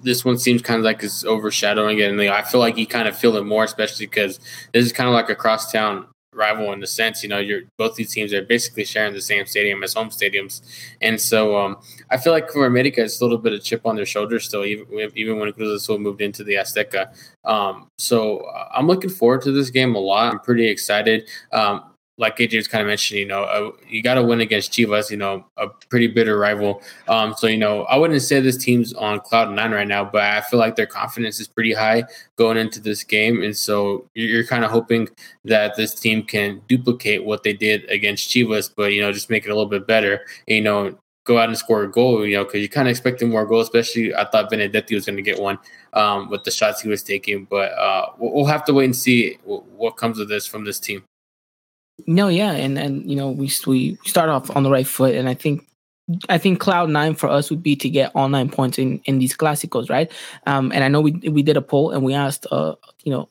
Speaker 4: this one seems kind of like it's overshadowing it, and I feel like you kind of feel it more, especially because this is kind of like a crosstown rival in the sense, you know, you're both these teams are basically sharing the same stadium as home stadiums, and so um, I feel like for America, it's a little bit of chip on their shoulder still, even even when Cruz Azul moved into the Azteca. Um, so I'm looking forward to this game a lot. I'm pretty excited. Um, like AJ was kind of mentioning, you know, uh, you got to win against Chivas, you know, a pretty bitter rival. Um, so, you know, I wouldn't say this team's on cloud nine right now, but I feel like their confidence is pretty high going into this game. And so you're, you're kind of hoping that this team can duplicate what they did against Chivas, but, you know, just make it a little bit better. And, you know, go out and score a goal, you know, because you kind of expected more goals, especially I thought Benedetti was going to get one um, with the shots he was taking. But uh, we'll, we'll have to wait and see what comes of this from this team.
Speaker 2: No, yeah, and and you know we we start off on the right foot, and I think I think cloud nine for us would be to get all nine points in in these classicals, right? Um, and I know we we did a poll and we asked, uh, you know,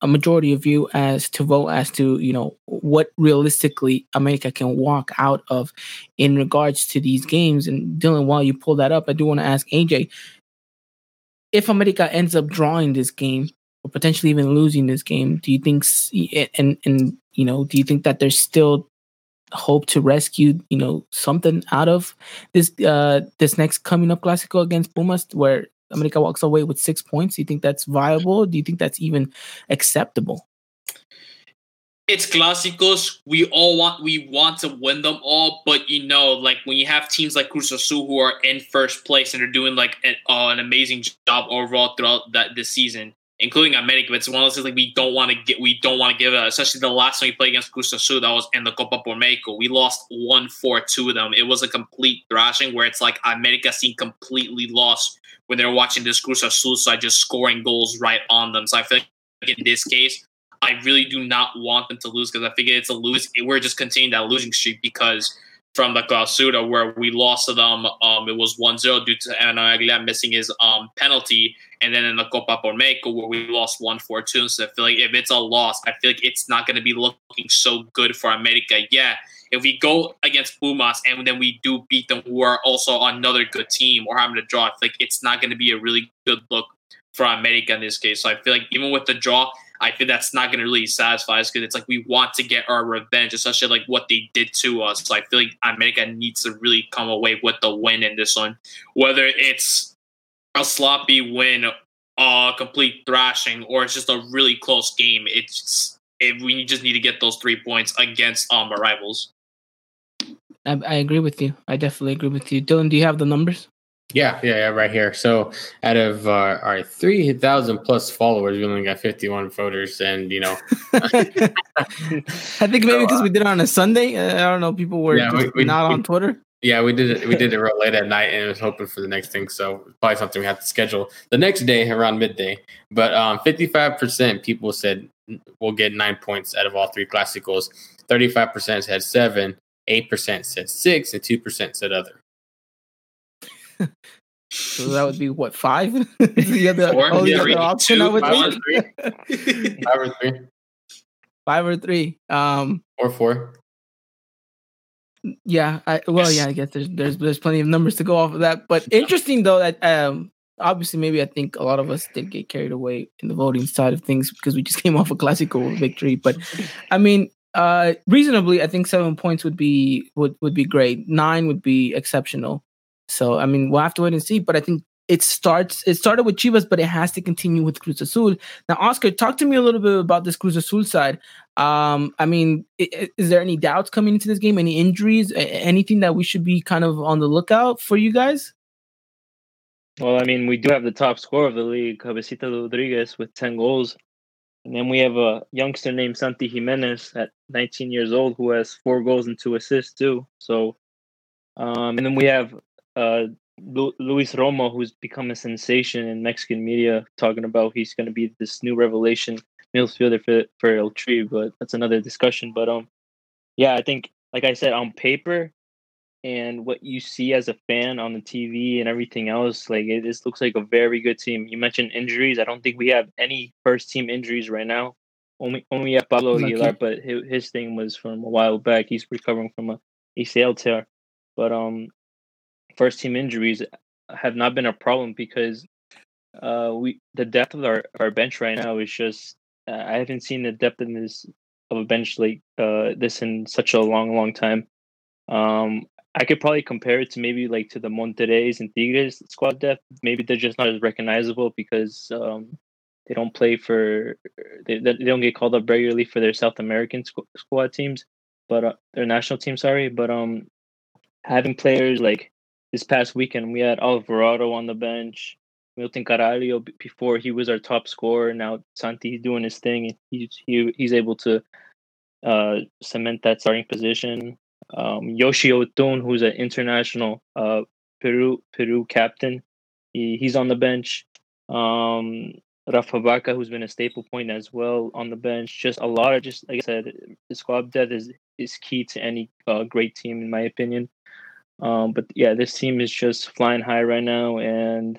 Speaker 2: a majority of you as to vote as to you know what realistically America can walk out of in regards to these games. And Dylan, while you pull that up, I do want to ask AJ if America ends up drawing this game or potentially even losing this game. Do you think and and you know do you think that there's still hope to rescue you know something out of this uh this next coming up classical against Pumas where America walks away with six points. Do you think that's viable? Do you think that's even acceptable?
Speaker 3: It's clásicos. We all want we want to win them all, but you know, like when you have teams like Cruz Azul who are in first place and are doing like an, uh, an amazing job overall throughout that this season, including America. But it's one of those things like we don't want to get, we don't want to give up. Especially the last time we played against Cruz Azul, that was in the Copa por Mexico. We lost one four two of them. It was a complete thrashing where it's like America seemed completely lost when they're watching this Cruz Azul side just scoring goals right on them. So I feel like in this case, I really do not want them to lose because I figure it's a lose. We're just continuing that losing streak because from the Clausura where we lost to them, um, it was 1-0 due to Ana Aguilar missing his um, penalty. And then in the Copa por Mexico where we lost 1-4-2. So I feel like if it's a loss, I feel like it's not going to be looking so good for America. Yeah, if we go against Pumas and then we do beat them, who are also another good team, or having a draw, I feel like it's not going to be a really good look for America in this case. So I feel like even with the draw, I feel that's not going to really satisfy us because it's like we want to get our revenge, especially like what they did to us. So I feel like America needs to really come away with the win in this one, whether it's a sloppy win, a complete thrashing, or it's just a really close game. It's it, we just need to get those three points against um, our rivals.
Speaker 2: I, I agree with you. I definitely agree with you. Dylan, do you have the numbers?
Speaker 4: Yeah, yeah, yeah, right here. So out of uh, our 3,000 plus followers, we only got 51 voters. And, you know,
Speaker 2: I think maybe because we did it on a Sunday. Uh, I don't know. People were yeah, we, we, not on Twitter.
Speaker 4: Yeah, we did it. We did it real late at night, and was hoping for the next thing. So probably something we have to schedule the next day around midday. But um, 55% people said we'll get nine points out of all three classicals. 35% said seven, 8% said six, and 2% said other.
Speaker 2: So that would be what five? the other, Four, only other option two, I would five think. Or five or three. Five or three. Um,
Speaker 4: or four.
Speaker 2: Yeah, I, well, yeah, I guess there's there's there's plenty of numbers to go off of that. But interesting though that um obviously maybe I think a lot of us did get carried away in the voting side of things because we just came off a classical victory. But I mean, uh reasonably, I think seven points would be would would be great. Nine would be exceptional. So I mean, we'll have to wait and see. But I think it starts. It started with Chivas, but it has to continue with Cruz Azul. Now, Oscar, talk to me a little bit about this Cruz Azul side. Um, I mean, is, is there any doubts coming into this game? Any injuries? Anything that we should be kind of on the lookout for you guys?
Speaker 5: Well, I mean, we do have the top scorer of the league, Cabecita Rodriguez, with 10 goals. And then we have a youngster named Santi Giménez at 19 years old who has four goals and two assists, too. So, um, and then we have uh, Lu- Luis Romo, who's become a sensation in Mexican media, talking about he's going to be this new revelation midfielder for for El Tri, but that's another discussion. But um, yeah, I think like I said, on paper and what you see as a fan on the TV and everything else, like it just looks like a very good team. You mentioned injuries. I don't think we have any first team injuries right now. Only only have Pablo Aguilar, but his, his thing was from a while back. He's recovering from a ACL tear. But um, first team injuries have not been a problem because uh, we the depth of our, our bench right now is just uh, I haven't seen the depth in this of a bench like uh, this in such a long long time. Um, I could probably compare it to maybe like to the Monterrey's and Tigres squad depth. Maybe they're just not as recognizable because um, they don't play for they, they don't get called up regularly for their South American squ- squad teams, but uh, their national team. Sorry, but um, having players like this past weekend we had Alvarado on the bench, Milton Caraglio before he was our top scorer. Now Santi doing his thing. and He's he, he's able to uh, cement that starting position. Um, Yoshi Yotún, who's an international uh, Peru Peru captain, he, he's on the bench. Um, Rafa Baca, who's been a staple point as well on the bench. Just a lot of just like I said, the squad depth is is key to any uh, great team in my opinion. Um, but yeah, this team is just flying high right now, and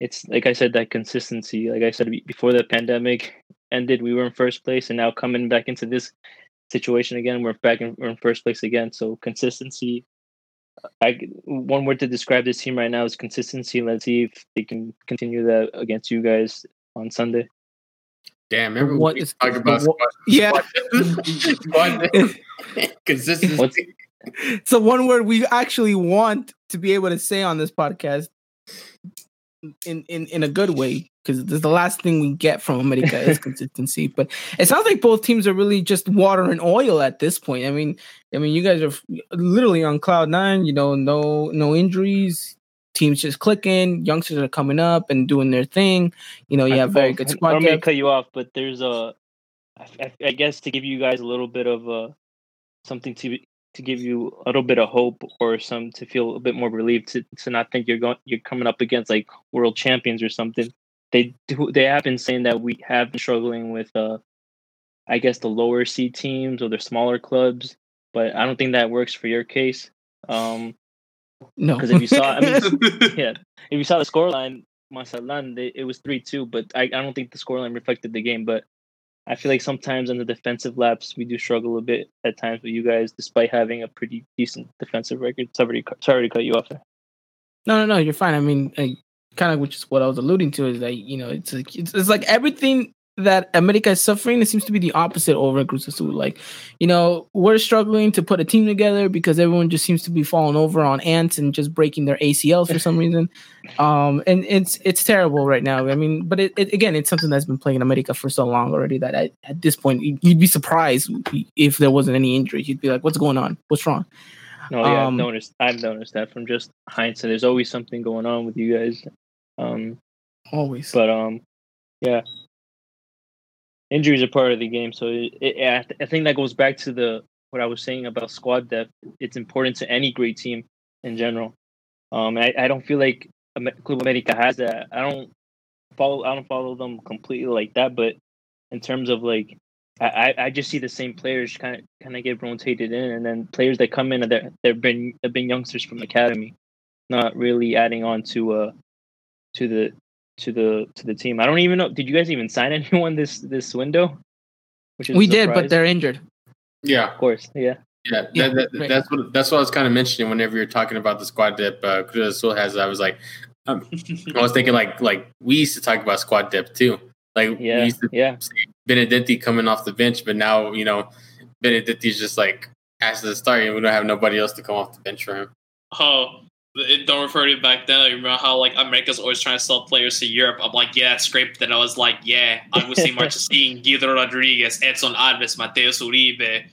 Speaker 5: it's like I said, that consistency. Like I said before the pandemic ended, we were in first place, and now coming back into this situation again, we're back in, we're in first place again. So consistency. I one word to describe this team right now is consistency. Let's see if they can continue that against you guys on Sunday.
Speaker 4: Damn, remember what is, talk about
Speaker 2: what, squad, yeah.
Speaker 4: squad,
Speaker 2: So one word we actually want to be able to say on this podcast in in, in a good way because this is the last thing we get from America is consistency. But it sounds like both teams are really just water and oil at this point. I mean, I mean, you guys are literally on cloud nine. You know, no no injuries. Teams just clicking. Youngsters are coming up and doing their thing. You know, you have very good squad.
Speaker 5: I'm gonna cut you off, but there's a, I, I guess to give you guys a little bit of a something to to give you a little bit of hope or some to feel a bit more relieved to, to not think you're going you're coming up against like world champions or something. They do they have been saying that we have been struggling with uh I guess the lower seed teams or the smaller clubs, but I don't think that works for your case. Um
Speaker 2: no,
Speaker 5: because if you saw, I mean, yeah, if you saw the scoreline, Mazatlan, they, it was three two, but I, I don't think the scoreline reflected the game. But I feel like sometimes on the defensive laps we do struggle a bit at times with you guys, despite having a pretty decent defensive record. Sorry, sorry to cut you off there.
Speaker 2: No, no, no, you're fine. I mean, I, kind of which is what I was alluding to is that you know it's like it's, it's like everything that America is suffering, it seems to be the opposite over at Cruz Azul. Like, you know, we're struggling to put a team together because everyone just seems to be falling over on ants and just breaking their ACLs for some reason. Um, and it's it's terrible right now. I mean, but it, it, again, it's something that's been playing America for so long already that I, at this point you'd be surprised if there wasn't any injuries. You'd be like, "What's going on? What's wrong?"
Speaker 5: No, yeah, um, I've noticed. I've noticed that from just hindsight. There's always something going on with you guys. Um,
Speaker 2: always.
Speaker 5: But um, yeah, injuries are part of the game. So it, it, I think that goes back to the what I was saying about squad depth. It's important to any great team in general. Um, I, I don't feel like Club America has that. I don't follow. I don't follow them completely like that. But in terms of like, I, I just see the same players kind of kind of get rotated in, and then players that come in they're they've been they've been youngsters from academy, not really adding on to uh to the to the to the team. I don't even know. Did you guys even sign anyone this this window?
Speaker 2: Which we did, but they're injured.
Speaker 4: Yeah,
Speaker 5: of course. Yeah.
Speaker 4: Yeah, yeah that, that, right. that's what that's what I was kind of mentioning whenever you're talking about the squad depth uh, Cruz Azul has. I was like, um, I was thinking like like we used to talk about squad depth too. Like
Speaker 5: yeah,
Speaker 4: we used to
Speaker 5: yeah.
Speaker 4: Benedetti coming off the bench, but now you know Benedetti's just like has to start, and we don't have nobody else to come off the bench for him.
Speaker 3: Oh, it, don't refer to it back then. I remember how like America's always trying to sell players to Europe. I'm like, yeah. But then I was like, yeah, Agustin Marchesín, Guido Rodriguez, Edson Álvarez, Mateus Uribe.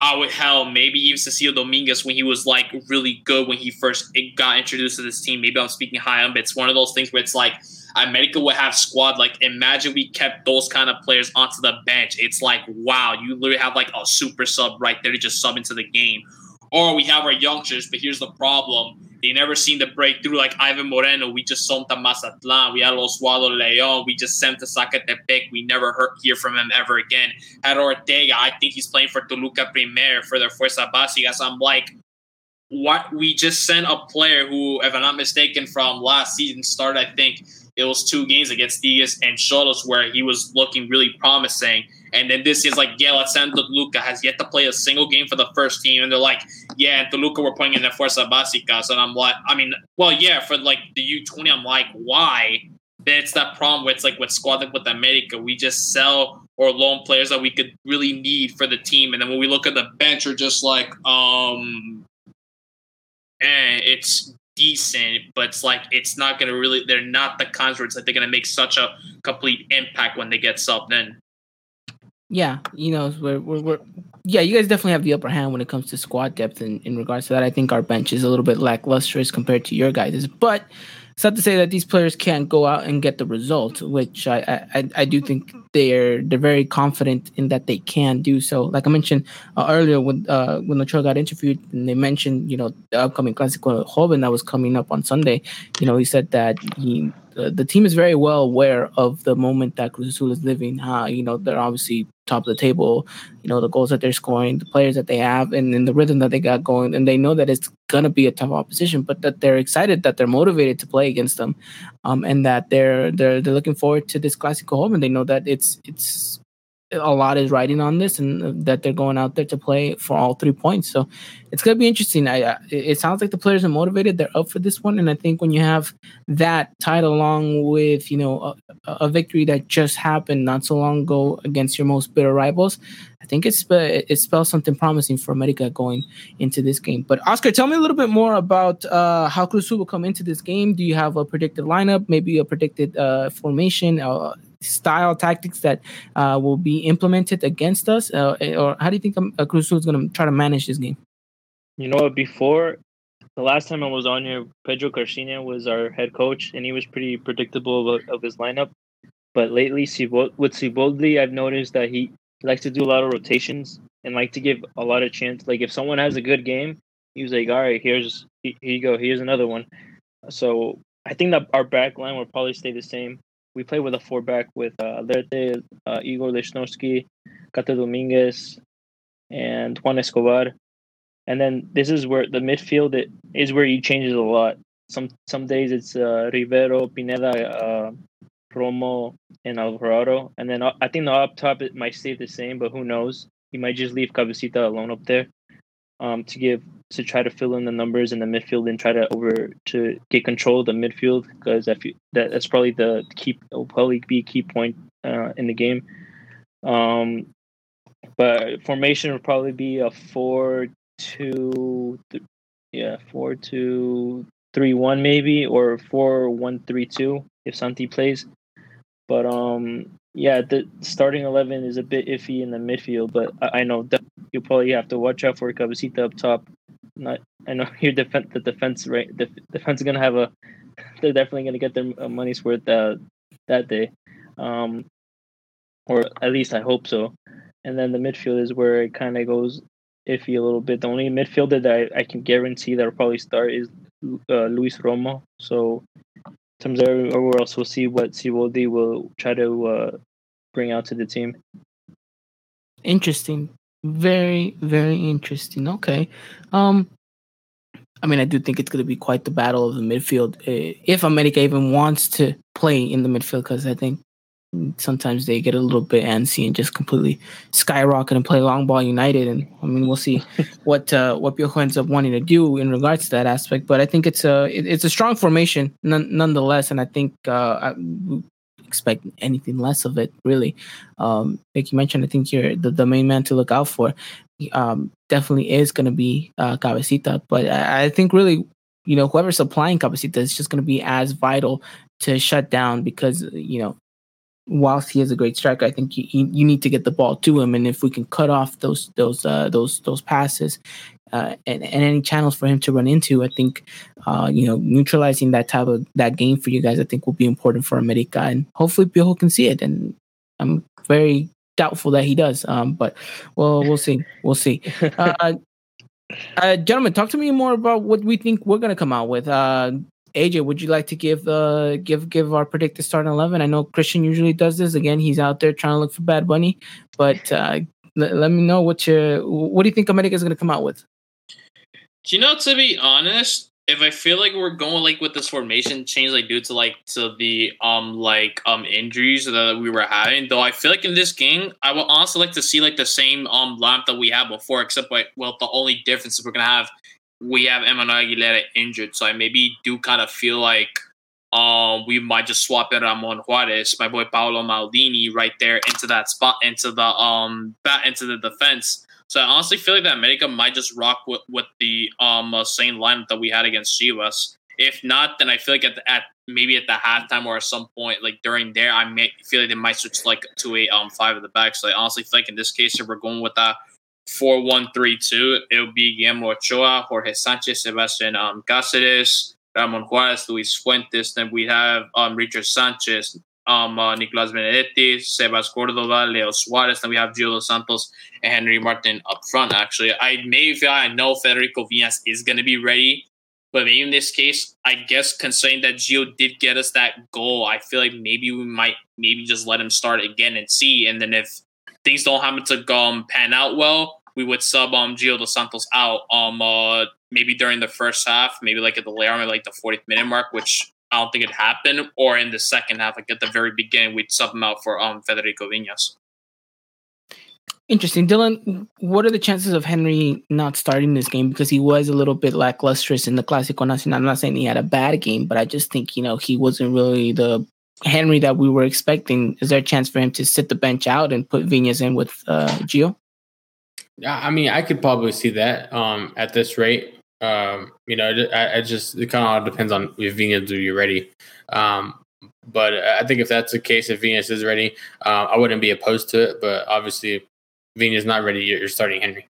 Speaker 3: I would hell maybe even Cecilio Dominguez when he was like really good when he first got introduced to this team. Maybe I'm speaking high on, but it's one of those things where it's like America would have squad. Like imagine we kept those kind of players onto the bench. It's like wow, you literally have like a super sub right there to just sub into the game. Or we have our youngsters, but here's the problem they never seen the breakthrough like Ivan Moreno. We just sold to Mazatlan. We had Oswaldo Leon. We just sent to Zacatepec. We never heard, hear from him ever again. Had Ortega. I think he's playing for Toluca Primer for their Fuerza Básicas. I'm like, what? We just sent a player who, if I'm not mistaken, from last season started, I think it was two games against Tigres and Xolos where he was looking really promising. And then this is like, yeah, let's send Toluca has yet to play a single game for the first team. And they're like, yeah, and Toluca we're playing in the Fuerza Básicas. And I'm like, I mean, well, yeah, for like the U20, I'm like, why? It's that problem with it's like with squad like with America, we just sell or loan players that we could really need for the team. And then when we look at the bench, we're just like, um, eh, it's decent, but it's like it's not gonna really. They're not the kinds like they're gonna make such a complete impact when they get subbed in
Speaker 2: yeah, you know, we're, we're, we're, yeah, you guys definitely have the upper hand when it comes to squad depth in, in regards to that. I think our bench is a little bit lackluster compared to your guys', but it's not to say that these players can't go out and get the result, which I I, I do think they're they're very confident in that they can do so. Like I mentioned uh, earlier when uh, when Ochoa got interviewed, and they mentioned you know the upcoming Clásico Joven that was coming up on Sunday. You know, he said that he the, the team is very well aware of the moment that Cruz Azul is living. Uh, you know, they're obviously top of the table. You know, the goals that they're scoring, the players that they have, and, the rhythm that they got going, and they know that it's gonna be a tough opposition, but that they're excited, that they're motivated to play against them, um, and that they're they're they're looking forward to this Clásico home, and they know that it's it's a lot is riding on this, and that they're going out there to play for all three points. So it's gonna be interesting. I, it sounds like the players are motivated; they're up for this one, and I think when you have that tied along with you know a, a victory that just happened not so long ago against your most bitter rivals, I think it's it spells something promising for America going into this game. But Oscar, tell me a little bit more about uh, how Cruz will come into this game. Do you have a predicted lineup, maybe a predicted uh, formation? Uh, style tactics that uh, will be implemented against us, uh, or how do you think um, uh, Cruz is going to try to manage this game?
Speaker 5: You know? Before the last time I was on here, Pedro Caixinha was our head coach, and he was pretty predictable of, of his lineup. But lately, with Siboldi, I've noticed that he likes to do a lot of rotations and like to give a lot of chance. Like if someone has a good game, he's like, "All right, here's here you go, here's another one." So I think that our back line will probably stay the same we play with a four back with uh, Aldrete, uh, Igor Lichnowsky, Cata Dominguez, and Juan Escobar. And then this is where the midfield it, is where he changes a lot. Some some days it's uh, Rivero, Pineda, uh, Romo, and Alvarado. And then uh, I think the up top it might stay the same, but who knows? He might just leave Cabecita alone up there um, to give to try to fill in the numbers in the midfield and try to over to get control of the midfield because that that's probably the key will probably be key point uh, in the game. Um, but formation would probably be a four two, th- yeah, four two three one maybe or four one three two if Santi plays. But um, yeah, the starting eleven is a bit iffy in the midfield, but I, I know you'll probably have to watch out for Cabecita up top. Not, I know your defense, the defense, right? The defense is gonna have a. They're definitely gonna get their uh, money's worth uh, that day, um, or at least I hope so. And then the midfield is where it kind of goes iffy a little bit. The only midfielder that I, I can guarantee that will probably start is uh, Luis Romo. So everywhere else, we'll see what Siboldi will try to uh, bring out to the team.
Speaker 2: Interesting. Very, very interesting. Okay. Um, I mean, I do think it's going to be quite the battle of the midfield uh, if America even wants to play in the midfield, because I think sometimes they get a little bit antsy and just completely skyrocket and play long ball United. And I mean, we'll see what uh, what Piojo ends up wanting to do in regards to that aspect. But I think it's a it, it's a strong formation none, nonetheless, and I think uh, I expect anything less of it really. Um, like you mentioned, I think you're the, the main man to look out for. Um, definitely is going to be uh, Cabecita, but I, I think really you know whoever's supplying Cabecita is just going to be as vital to shut down because you know whilst he is a great striker, I think you, you need to get the ball to him, and if we can cut off those those uh, those those passes uh, and, and any channels for him to run into, I think uh, you know neutralizing that type of that game for you guys, I think will be important for America, and hopefully Piojo can see it. And I'm very doubtful that he does, um, but well, we'll see, we'll see. Uh, uh, gentlemen, talk to me more about what we think we're gonna come out with. AJ, would you like to give uh give give our predicted starting eleven? I know Christian usually does this. Again, he's out there trying to look for Bad Bunny, but uh, let, let me know what you what do you think America is going to come out with?
Speaker 3: Do you know? To be honest, if I feel like we're going like with this formation change, like due to like to the um like um injuries that we were having, though I feel like in this game, I would honestly like to see like the same um lineup that we had before, except like well the only difference is we're gonna have we have Emmanuel Aguilera injured, so I maybe do kind of feel like um, we might just swap in Ramon Juarez, my boy Paolo Maldini, right there into that spot, into the um, back into the defense. So I honestly feel like that America might just rock with, with the um uh, same lineup that we had against Chivas. If not, then I feel like at, the, at maybe at the halftime or at some point, like during there, I may feel like they might switch like to a um five at the back. So I honestly feel like in this case, if we're going with that 4 1 3 2, it'll be Guillermo Ochoa, Jorge Sanchez, Sebastian um, Cáceres, Ramon Juarez, Luis Fuentes. Then we have um, Richard Sanchez, um, uh, Nicolas Benedetti, Sebas Cordova, Leo Suarez. Then we have Gio Santos and Henry Martin up front, actually. I may feel I know Federico Viñas is going to be ready But maybe in this case, I guess considering that Gio did get us that goal, I feel like maybe we might maybe just let him start again and see. And then if things don't happen to um, pan out well, we would sub um Gio dos Santos out um uh maybe during the first half, maybe like at the later maybe like the 40th minute mark, which I don't think it happened, or in the second half, like at the very beginning, we'd sub him out for um Federico Viñas.
Speaker 2: Interesting. Dylan, what are the chances of Henry not starting this game? Because he was a little bit lacklustrous in the Clásico Nacional. I'm not saying he had a bad game, but I just think, you know, he wasn't really the Henry that we were expecting. Is there a chance for him to sit the bench out and put Viñas in with uh, Gio?
Speaker 4: Yeah, I mean, I could probably see that um, at this rate. Um, you know, I, I, just, it kind of all depends on if will be ready. Um, but I think if that's the case, if Viñas is ready, uh, I wouldn't be opposed to it. But obviously, Viñas not ready, you're starting Henry.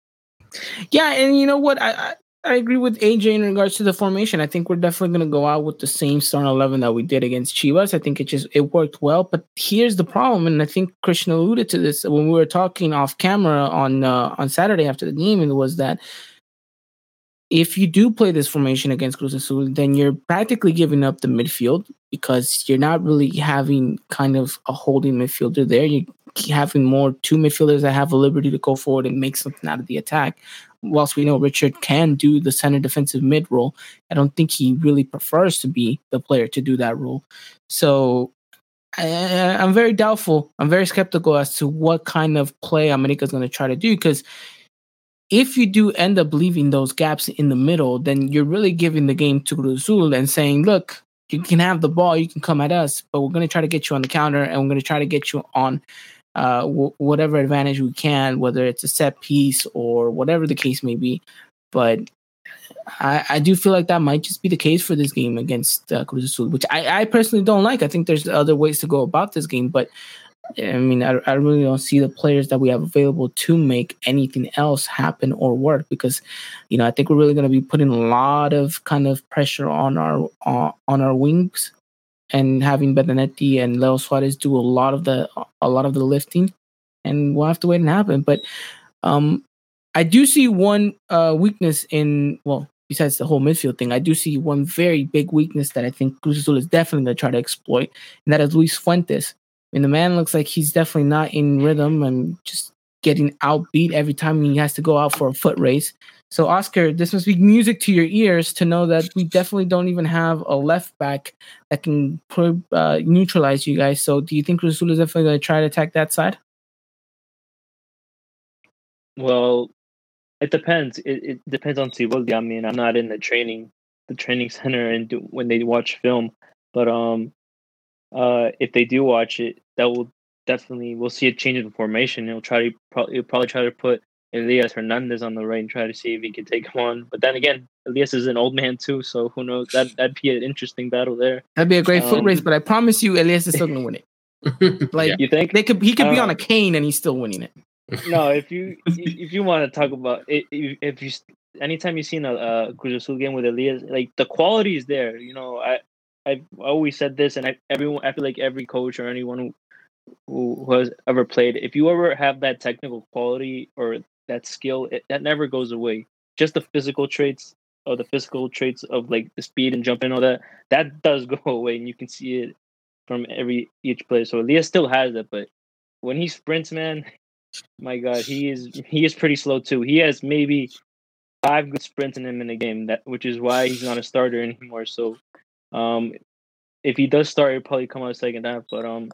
Speaker 2: Yeah, and you know what? I, I, I agree with AJ in regards to the formation. I think we're definitely going to go out with the same starting eleven that we did against Chivas. I think it just it worked well. But here's the problem, and I think Christian alluded to this when we were talking off camera on uh, on Saturday after the game, and it was that if you do play this formation against Cruz Azul, then you're practically giving up the midfield because you're not really having kind of a holding midfielder there. You're having more two midfielders that have a liberty to go forward and make something out of the attack. Whilst we know Richard can do the center defensive mid role, I don't think he really prefers to be the player to do that role. So I, am very doubtful. I'm very skeptical as to what kind of play America is going to try to do because if you do end up leaving those gaps in the middle, then you're really giving the game to Cruzul and saying, look, you can have the ball, you can come at us, but we're going to try to get you on the counter and we're going to try to get you on uh, w- whatever advantage we can, whether it's a set piece or whatever the case may be. But I, I do feel like that might just be the case for this game against uh, Cruz Azul, which I, I personally don't like. I think there's other ways to go about this game, but I mean, I, I really don't see the players that we have available to make anything else happen or work because, you know, I think we're really going to be putting a lot of kind of pressure on our uh, on our wings and having Benedetti and Leo Suarez do a lot of the a lot of the lifting, and we'll have to wait and happen. But um, I do see one uh, weakness in well, besides the whole midfield thing, I do see one very big weakness that I think Cruz Azul is definitely going to try to exploit, and that is Luis Fuentes I mean, the man looks like he's definitely not in rhythm and just getting outbeat every time he has to go out for a foot race. So, Oscar, this must be music to your ears to know that we definitely don't even have a left back that can uh, neutralize you guys. So, do you think Rasul is definitely going to try to attack that side?
Speaker 5: Well, it depends. It, it depends on Siboldi. I mean, I'm not in the training, the training center, and do, when they watch film, but um, uh, if they do watch it, that will definitely we'll see a change in formation. He'll try to probably he'll probably try to put Elias Hernandez on the right and try to see if he can take him on. But then again, Elias is an old man too, so who knows? That that'd be an interesting battle there.
Speaker 2: That'd be a great um, foot race, but I promise you, Elias is still gonna win it. Like
Speaker 5: you think
Speaker 2: they could he could be on a cane and he's still winning it.
Speaker 5: No, if you if you want to talk about it, if you anytime you've seen a, a Cruz Azul game with Elias, like the quality is there. You know, I I've always said this, and I, everyone, I feel like every coach or anyone who, has ever played, if you ever have that technical quality or that skill, it, that never goes away. Just the physical traits or the physical traits of like the speed and jumping, all that, that does go away, and you can see it from every each player. So Elias still has it, but when he sprints, man, my God, he is he is pretty slow too. He has maybe five good sprints in him in a game, that which is why he's not a starter anymore. So um, if he does start, he'll probably come out second half. But um,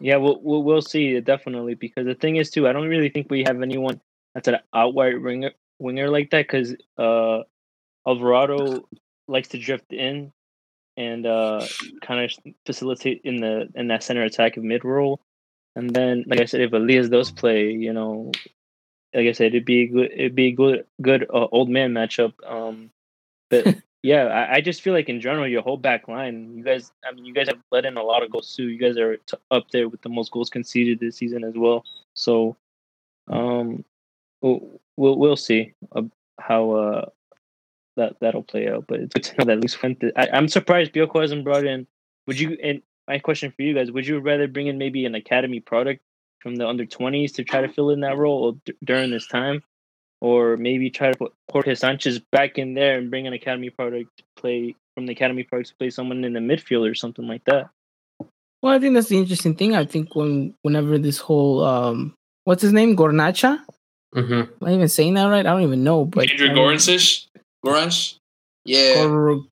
Speaker 5: yeah, we'll, we'll see definitely because the thing is too, I don't really think we have anyone that's an outright winger winger like that because uh, Alvarado likes to drift in and uh, kind of facilitate in the in that center attack of mid role. And then, like I said, if Elias does play, you know, like I said, it'd be good. It'd be good, good uh, old man matchup. Um, but Yeah, I, I, just feel like in general, your whole back line, you guys, I mean, you guys have let in a lot of goals too. You guys are t- up there with the most goals conceded this season as well. So, um, we'll we'll, we'll see uh, how uh that that'll play out. But it's good to know that at least went. I, I'm surprised Bielko hasn't brought in. Would you? And my question for you guys: Would you rather bring in maybe an academy product from the under 20s to try to fill in that role d- during this time, or maybe try to put Jorge Sanchez back in there and bring an academy product to play from the academy product to play someone in the midfield or something like that.
Speaker 2: Well, I think that's the interesting thing. I think when whenever this whole um, what's his name, Gornacha.
Speaker 4: Mm-hmm.
Speaker 2: Am I even saying that right? I don't even know. But
Speaker 3: Andrew
Speaker 2: um,
Speaker 3: Goransish? Gorans? Yeah.
Speaker 2: Gor-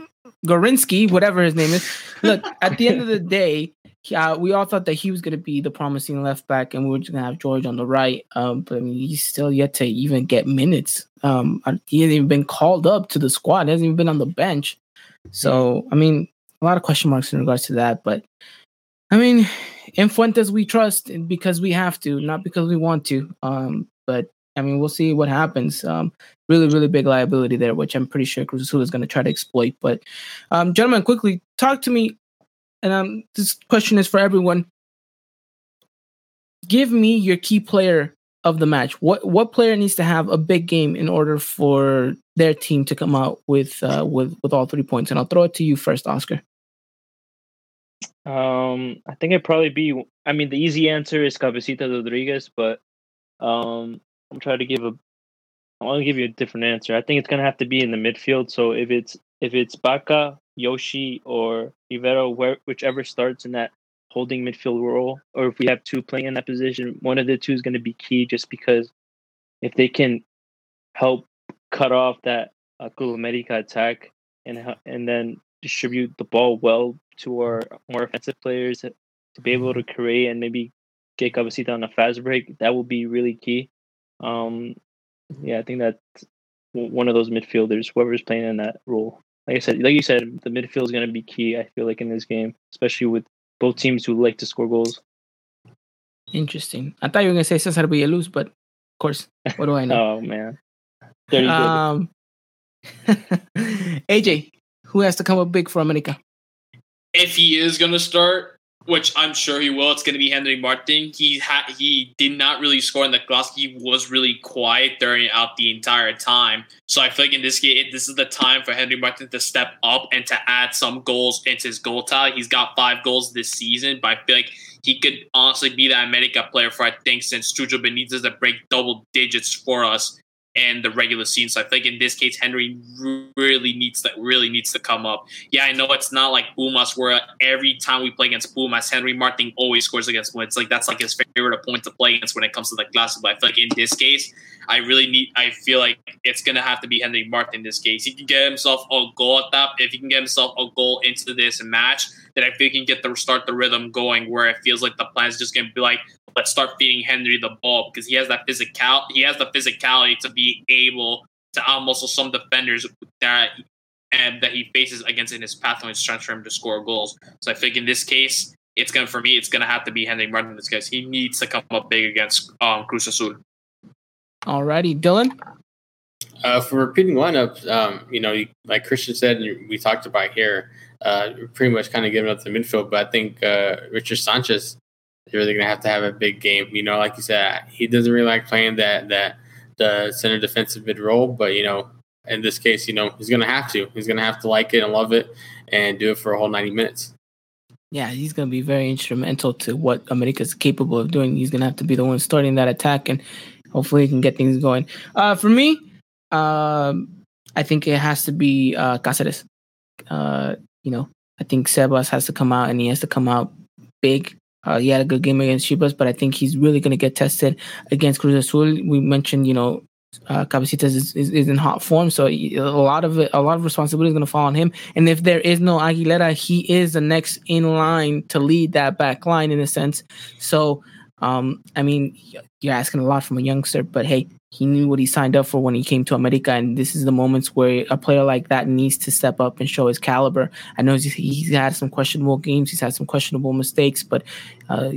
Speaker 2: Gorinsky, whatever his name is. Look, at the end of the day, he- uh, we all thought that he was going to be the promising left back, and we were just going to have George on the right. Um, but I mean, he's still yet to even get minutes. Um, he hasn't even been called up to the squad. He hasn't even been on the bench. So, I mean, a lot of question marks in regards to that. But I mean, in Fuentes we trust because we have to, not because we want to. Um, but I mean, we'll see what happens. Um, really, really big liability there, which I'm pretty sure Cruz Azul is going to try to exploit. But, um, gentlemen, quickly talk to me. And um, this question is for everyone. Give me your key player of the match. What what player needs to have a big game in order for their team to come out with uh, with with all three points? And I'll throw it to you first, Oscar.
Speaker 5: Um, I think it'd probably be. I mean, the easy answer is Cabecita Rodriguez, but um, I'm trying to give a. I want to give you a different answer. I think it's gonna have to be in the midfield. So if it's if it's Baca, Yoshi, or Rivero, whichever starts in that holding midfield role, or if we have two playing in that position, one of the two is going to be key. Just because if they can help cut off that uh, America attack and and then distribute the ball well to our more offensive players to be able to create and maybe get Cabecita on a fast break, that will be really key. Um, yeah, I think that's w- one of those midfielders, whoever's playing in that role. Like I said, like you said, the midfield is going to be key. I feel like in this game, especially with both teams who like to score goals.
Speaker 2: Interesting. I thought you were gonna say Cesar Villaluz, but of course, what do I know?
Speaker 5: Oh man,
Speaker 2: um, AJ, who has to come up big for America?
Speaker 3: if he is going to start, which I'm sure he will, it's going to be Henry Martin. He had he did not really score in the class. He was really quiet during out the entire time. So I feel like in this game, this is the time for Henry Martin to step up and to add some goals into his goal tally. He's got five goals this season, but I feel like he could honestly be that America player for I think since Chucho Benitez to break double digits for us and the regular season. So I think in this case, Henry really needs to really needs to come up. Yeah, I know it's not like Pumas where every time we play against Pumas, Henry Martin always scores against Pumas. It's like that's like his favorite point to play against when it comes to the classic. But I feel like in this case, I really need. I feel like it's gonna have to be Henry Martin in this case. He can get himself a goal at that. If he can get himself a goal into this match, then I feel he can get the start the rhythm going. Where it feels like the plan is just gonna be like, let's start feeding Henry the ball because he has that physical. He has the physicality to be able to outmuscle some defenders that and that he faces against in his path when it's trying for him to score goals. So I think in this case, it's gonna for me, it's gonna have to be Henry Martin. in This case, he needs to come up big against um, Cruz Azul.
Speaker 2: Alrighty, Dylan.
Speaker 4: Uh, for repeating lineups, um, you know, you- like Christian said, and we talked about here, uh, pretty much kind of giving up the midfield. But I think uh, Richard Sanchez is really going to have to have a big game. You know, like you said, he doesn't really like playing that that the center defensive mid role. But you know, in this case, you know, he's going to have to. He's going to have to like it and love it and do it for a whole ninety minutes.
Speaker 2: Yeah, he's going to be very instrumental to what America's capable of doing. He's going to have to be the one starting that attack, and hopefully he can get things going. Uh, for me, um, I think it has to be uh, Cáceres. Uh, you know, I think Sebas has to come out, and he has to come out big. Uh, he had a good game against Chivas, but I think he's really going to get tested against Cruz Azul. We mentioned, you know, uh, Cabecitas is, is, is in hot form, so a lot of it, a lot of responsibility is going to fall on him. And if there is no Aguilera, he is the next in line to lead that back line in a sense. So, um, I mean, you're asking a lot from a youngster, but hey, he knew what he signed up for when he came to America, and this is the moments where a player like that needs to step up and show his caliber. I know he's, he's had some questionable games, he's had some questionable mistakes, but uh,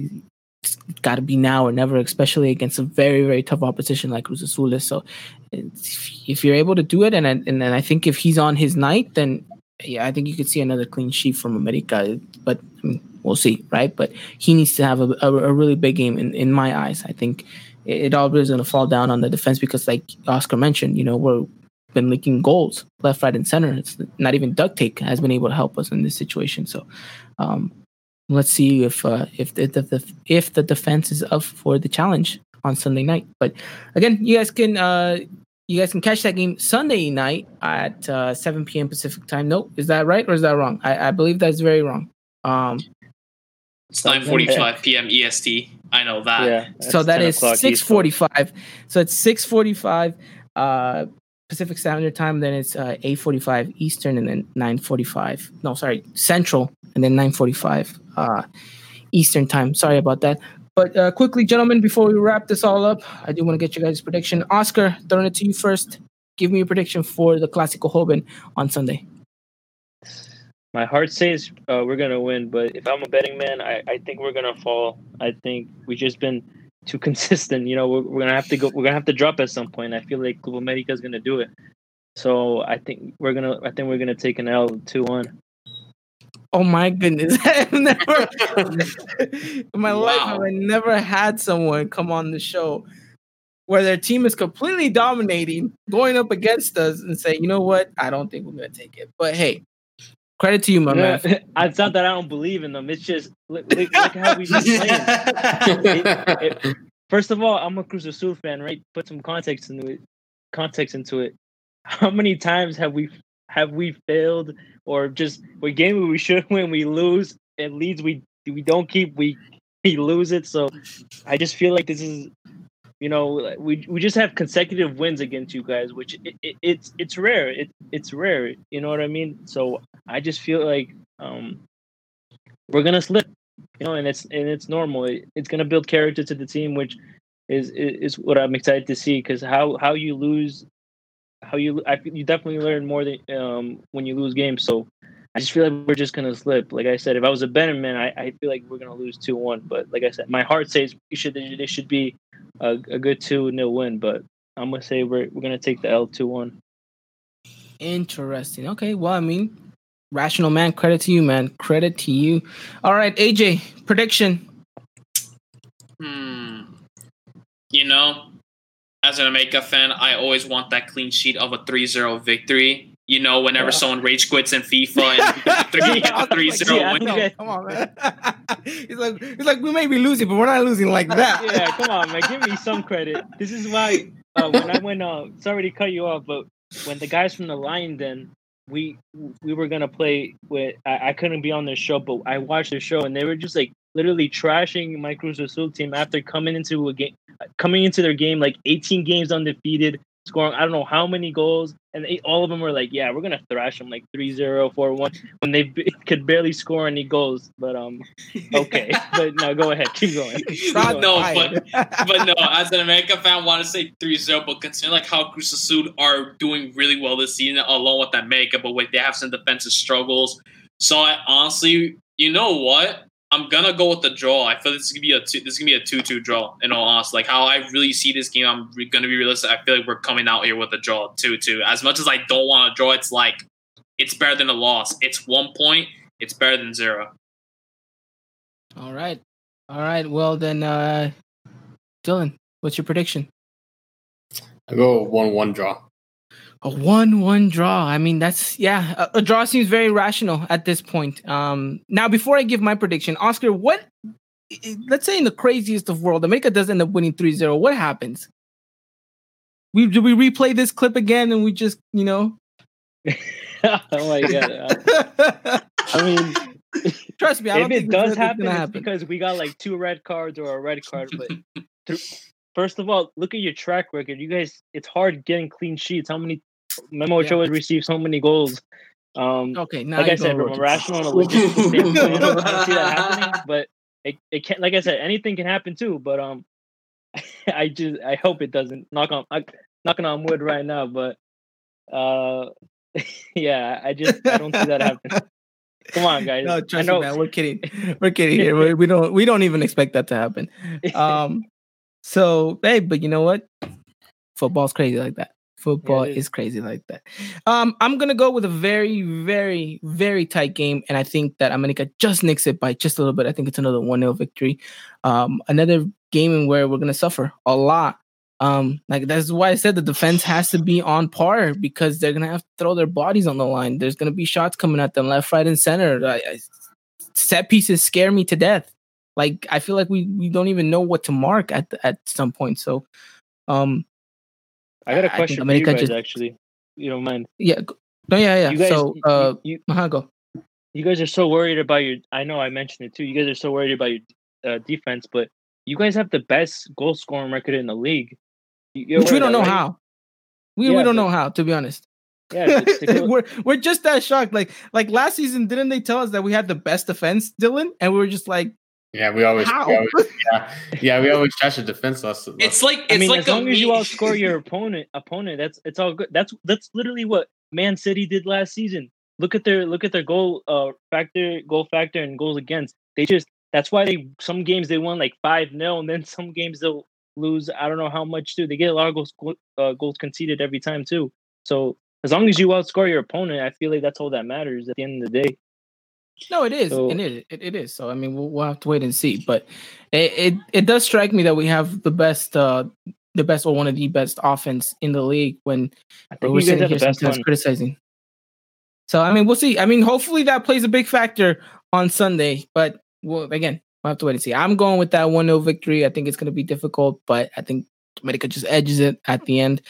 Speaker 2: it's got to be now or never, especially against a very, very tough opposition like Cruz Azul. So, if you're able to do it, and and then I think if he's on his night, then yeah, I think you could see another clean sheet from America. But I mean, we'll see, right? But he needs to have a, a, a really big game in, in my eyes. I think it, it all is going to fall down on the defense because, like Oscar mentioned, you know, we're been leaking goals left, right, and center. It's not even duct tape has been able to help us in this situation. So, um, let's see if uh, if the, the, if the defense is up for the challenge on Sunday night. But again, you guys can uh, you guys can catch that game Sunday night at uh, 7 p.m. Pacific time. Nope, is that right or is that wrong? I, I believe that's very wrong. Um,
Speaker 3: It's 9:45 p.m. EST. I know that.
Speaker 5: yeah.
Speaker 2: so
Speaker 5: that's
Speaker 2: that
Speaker 5: 10
Speaker 2: is
Speaker 5: o'clock
Speaker 2: six forty five. So it's six forty five uh, Pacific Standard Time. Then it's uh, eight forty five Eastern, and then nine forty five. No, sorry, Central, and then nine forty five uh, Eastern Time. Sorry about that. But uh, quickly, gentlemen, before we wrap this all up, I do want to get you guys' prediction. Oscar, throwing it to you first. Give me a prediction for the Clasico Joven on Sunday.
Speaker 5: My heart says uh, we're gonna win, but if I'm a betting man, I, I think we're gonna fall. I think we've just been too consistent. You know, we're, we're gonna have to go. We're gonna have to drop at some point. I feel like Club America is gonna do it. So I think we're gonna. I think we're gonna take an L two one.
Speaker 2: Oh my goodness! I've never in my life have I never had someone come on the show where their team is completely dominating, going up against us, and say, "You know what? I don't think we're gonna take it." But hey, credit to you, my man.
Speaker 5: it's not that I don't believe in them. It's just look, look, look how we've been playing. it- First of all, I'm a Cruz Azul fan, right? Put some context into it. Context into it. How many times have we have we failed or just we game we should win, we lose, and leads we we don't keep, we we lose it. So I just feel like this is, you know, we we just have consecutive wins against you guys, which it, it, it's it's rare. It it's rare. You know what I mean? So I just feel like um we're gonna slip you know, and it's and it's normal. It, it's gonna build character to the team, which is is, is what I'm excited to see. Because how how you lose, how you I, you definitely learn more than um when you lose games. So I just feel like we're just gonna slip. Like I said, if I was a betting man, I, I feel like we're gonna lose two one. But like I said, my heart says it should it should be a, a good two 0 win. But I'm gonna say we're we're gonna take the L two one.
Speaker 2: Interesting. Okay, well, I mean, rational man. Credit to you, man. Credit to you. All right, AJ, prediction.
Speaker 3: Hmm. You know, as an America fan, I always want that clean sheet of a 3-0 victory. You know, whenever
Speaker 5: Yeah.
Speaker 3: someone rage quits in FIFA and three,
Speaker 5: Yeah,
Speaker 3: three zero
Speaker 5: yeah,
Speaker 3: win.
Speaker 5: think
Speaker 2: Come on, man. he's like, he's like, we may be losing, but we're not losing like that.
Speaker 5: yeah, come on, man. Give me some credit. This is why uh, when I went, uh, sorry to cut you off, but when the guys from the Lion Den, we we were gonna play with, I, I couldn't be on their show, but I watched their show and they were just like literally trashing my Cruz Azul team after coming into a game, coming into their game like 18 games undefeated, scoring I don't know how many goals, and they, all of them were like, yeah, we're gonna thrash them like 3-0, 4-1 when they b- could barely score any goals. But um, okay, but no, go ahead, keep going. Keep going.
Speaker 3: No, but but no, as an America fan, I want to say 3-0, but considering like how Cruz Azul are doing really well this season, along with that makeup, but wait, they have some defensive struggles. So I honestly, you know what? I'm gonna go with the draw. I feel this is gonna be a two, this is gonna be a two-two draw. In all honesty, like how I really see this game, I'm re- gonna be realistic. I feel like we're coming out here with a draw, two-two. As much as I don't want to draw, it's like it's better than a loss. It's one point. It's better than zero.
Speaker 2: All right, all right. Well then, uh Dylan, what's your prediction?
Speaker 4: I go one one draw.
Speaker 2: A one-one draw. I mean, that's yeah. A, a draw seems very rational at this point. Um, now before I give my prediction, Oscar, what? Let's say in the craziest of world, America does end up winning 3-0. What happens? We do we replay this clip again and we just you know?
Speaker 5: oh my god. I mean,
Speaker 2: Trust me, I
Speaker 5: if
Speaker 2: don't
Speaker 5: it
Speaker 2: think
Speaker 5: does happen, it's
Speaker 2: happen.
Speaker 5: because we got like two red cards or a red card. But th- first of all, look at your track record. You guys, it's hard getting clean sheets. How many Memo
Speaker 2: Yeah.
Speaker 5: Ochoa has received so many goals? Um,
Speaker 2: Okay, now
Speaker 5: like I said, from a rational and a logistical standpoint, I don't, see that happening. But it, it can like I said, anything can happen too. But um, I just I hope it doesn't. Knock on I, knocking on wood right now, but uh, yeah, I just I don't see that happening. Come on, guys.
Speaker 2: No,
Speaker 5: I
Speaker 2: trust
Speaker 5: know.
Speaker 2: me, man. We're kidding. We're kidding here. We, we don't. We don't even expect that to happen. Um. So, hey, but you know what? Football's crazy like that. Football
Speaker 5: it
Speaker 2: is.
Speaker 5: is.
Speaker 2: crazy like that. Um, I'm gonna go with a very, very, very tight game, and I think that America just nicks it by just a little bit. I think it's another one 0 victory. Um, another game in where we're gonna suffer a lot. Um, like that's why I said the defense has to be on par because they're gonna have to throw their bodies on the line. There's gonna be shots coming at them left, right, and center. I, I, set pieces scare me to death. Like I feel like we we don't even know what to mark at at some point. So, um,
Speaker 5: I got a question for you guys.
Speaker 2: just-
Speaker 5: actually, you don't mind?
Speaker 2: Yeah. No, yeah, yeah.
Speaker 5: You guys,
Speaker 2: so, uh,
Speaker 5: you,
Speaker 2: uh go.
Speaker 5: you guys are so worried about your. I know I mentioned it too. You guys are so worried about your uh, defense, but you guys have the best goal scoring record in the league. You-
Speaker 2: Which we don't know
Speaker 5: right?
Speaker 2: how. We, we don't
Speaker 5: but-
Speaker 2: know how, to be honest.
Speaker 5: Yeah,
Speaker 2: we're we're just that shocked. Like like last season, didn't they tell us that we had the best defense, Dylan? And we were just like,
Speaker 4: Yeah, we always, we always yeah, yeah, we always trash the defense last. last
Speaker 3: It's like it's
Speaker 5: I mean,
Speaker 3: like
Speaker 5: as
Speaker 3: a
Speaker 5: long as you
Speaker 3: meme-
Speaker 5: outscore your opponent, opponent, that's it's all good. That's that's literally what Man City did last season. Look at their look at their goal uh factor, goal factor, and goals against. They just that's why they some games they won like five 0 and then some games they'll lose. I don't know how much too. They get a lot of goals uh, goals conceded every time too. So as long as you outscore your opponent, I feel like that's all that matters at the end of the day.
Speaker 2: No, it is,
Speaker 5: So-
Speaker 2: and it, it it is. So I mean, we'll, we'll have to wait and see. But it, it it does strike me that we have the best, uh the best or one of the best offense in the league. When
Speaker 5: I
Speaker 2: we're
Speaker 5: think you guys
Speaker 2: sitting here sometimes criticizing. So I mean, we'll see. I mean, hopefully that plays a big factor on Sunday. But well, again, we'll have to wait and see. I'm going with that one 0 victory. I think it's going to be difficult, but I think America just edges it at the end.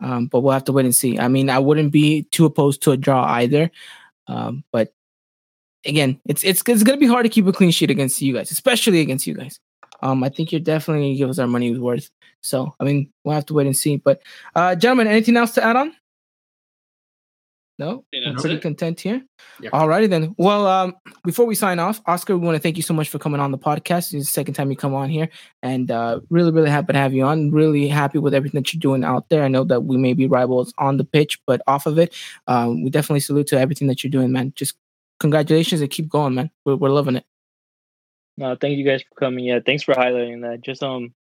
Speaker 2: Um, but we'll have to wait and see. I mean, I wouldn't be too opposed to a draw either. Um, but again, it's it's it's gonna be hard to keep a clean sheet against you guys, especially against you guys. Um, I think you're definitely gonna give us our money worth. So I mean, we'll have to wait and see. But uh, gentlemen, anything else to add on? No, I'm pretty
Speaker 3: it.
Speaker 2: content here.
Speaker 4: Yeah.
Speaker 2: Alrighty then. Well, um, before we sign off, Oscar, we want to thank you so much for coming on the podcast. It's the second time you come on here, and uh, really, really happy to have you on. Really happy with everything that you're doing out there. I know that we may be rivals on the pitch, but off of it, um, we definitely salute to everything that you're doing, man. Just congratulations and keep going, man. We're, we're loving it.
Speaker 5: No, thank you guys for coming. Yeah, thanks for highlighting that. Just um,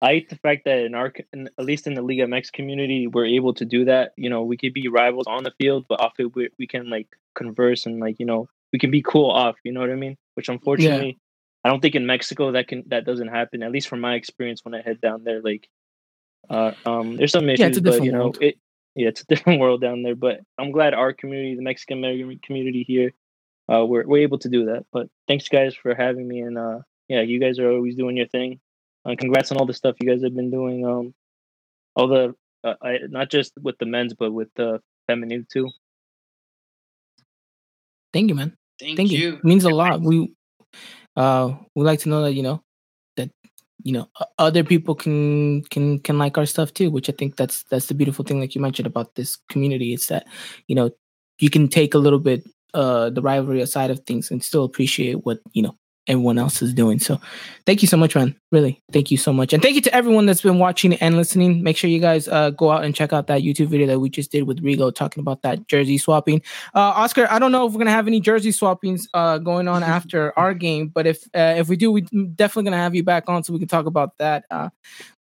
Speaker 5: I hate the fact that in our, in, at least in the Liga MX community, we're able to do that. You know, we could be rivals on the field, but off it, we, we can like converse and like you know, we can be cool off. You know what I mean? Which unfortunately, I don't think in Mexico that can that doesn't happen. At least from my experience when I head down there, like, uh, um, there's some issues,
Speaker 2: Yeah, it's a
Speaker 5: but you know,
Speaker 2: world.
Speaker 5: it yeah, it's a different world down there. But I'm glad our community, the Mexican American community here, uh, we're we're able to do that. But thanks guys for having me, and uh, yeah, you guys are always doing your thing. Uh, congrats on all the stuff you guys have been doing. Um, all the uh, I, not just with the men's, but with the feminine too.
Speaker 2: Thank you, man.
Speaker 3: Thank,
Speaker 2: Thank you.
Speaker 3: you.
Speaker 2: It means a lot. We uh we like to know that you know that you know other people can can can like our stuff too, which I think that's that's the beautiful thing, like you mentioned about this community. It's that you know you can take a little bit uh the rivalry side of things and still appreciate what you know everyone else is doing. So thank you so much, man. Really, thank you so much, and thank you to everyone that's been watching and listening. Make sure you guys uh go out and check out that YouTube video that we just did with Rigo talking about that jersey swapping. Uh, Oscar, I don't know if we're gonna have any jersey swappings uh, going on after our game, but if uh, if we do, we definitely gonna have you back on so we can talk about that.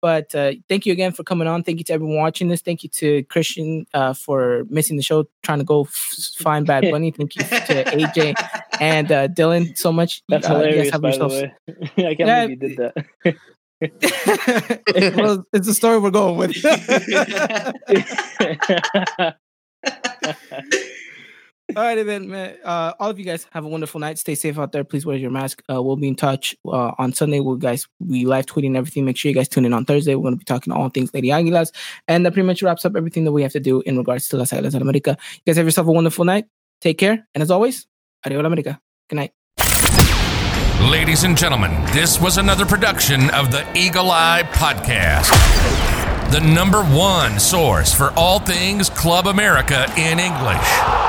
Speaker 2: But uh, thank you again for coming on. Thank you to everyone watching this. Thank you to Christian uh, for missing the show, trying to go f- find Bad Bunny. Thank you to AJ and uh, Dylan so much.
Speaker 5: That's
Speaker 2: Uh,
Speaker 5: hilarious,
Speaker 2: have
Speaker 5: by the way. I can't
Speaker 2: Yeah,
Speaker 5: believe you did that.
Speaker 2: it was, it's the story we're going with. All right, then, man. Uh, all of you guys have a wonderful night. Stay safe out there. Please wear your mask. Uh, we'll be in touch uh, on Sunday. We'll guys we live tweeting everything. Make sure you guys tune in on Thursday. We're going to be talking all things Lady Aguilas, and that pretty much wraps up everything that we have to do in regards to Las Aguilas de America. You guys have yourself a wonderful night. Take care, and as always, adios America. Good night.
Speaker 1: Ladies and gentlemen, this was another production of the Eagle Eye Podcast, the number one source for all things Club America in English.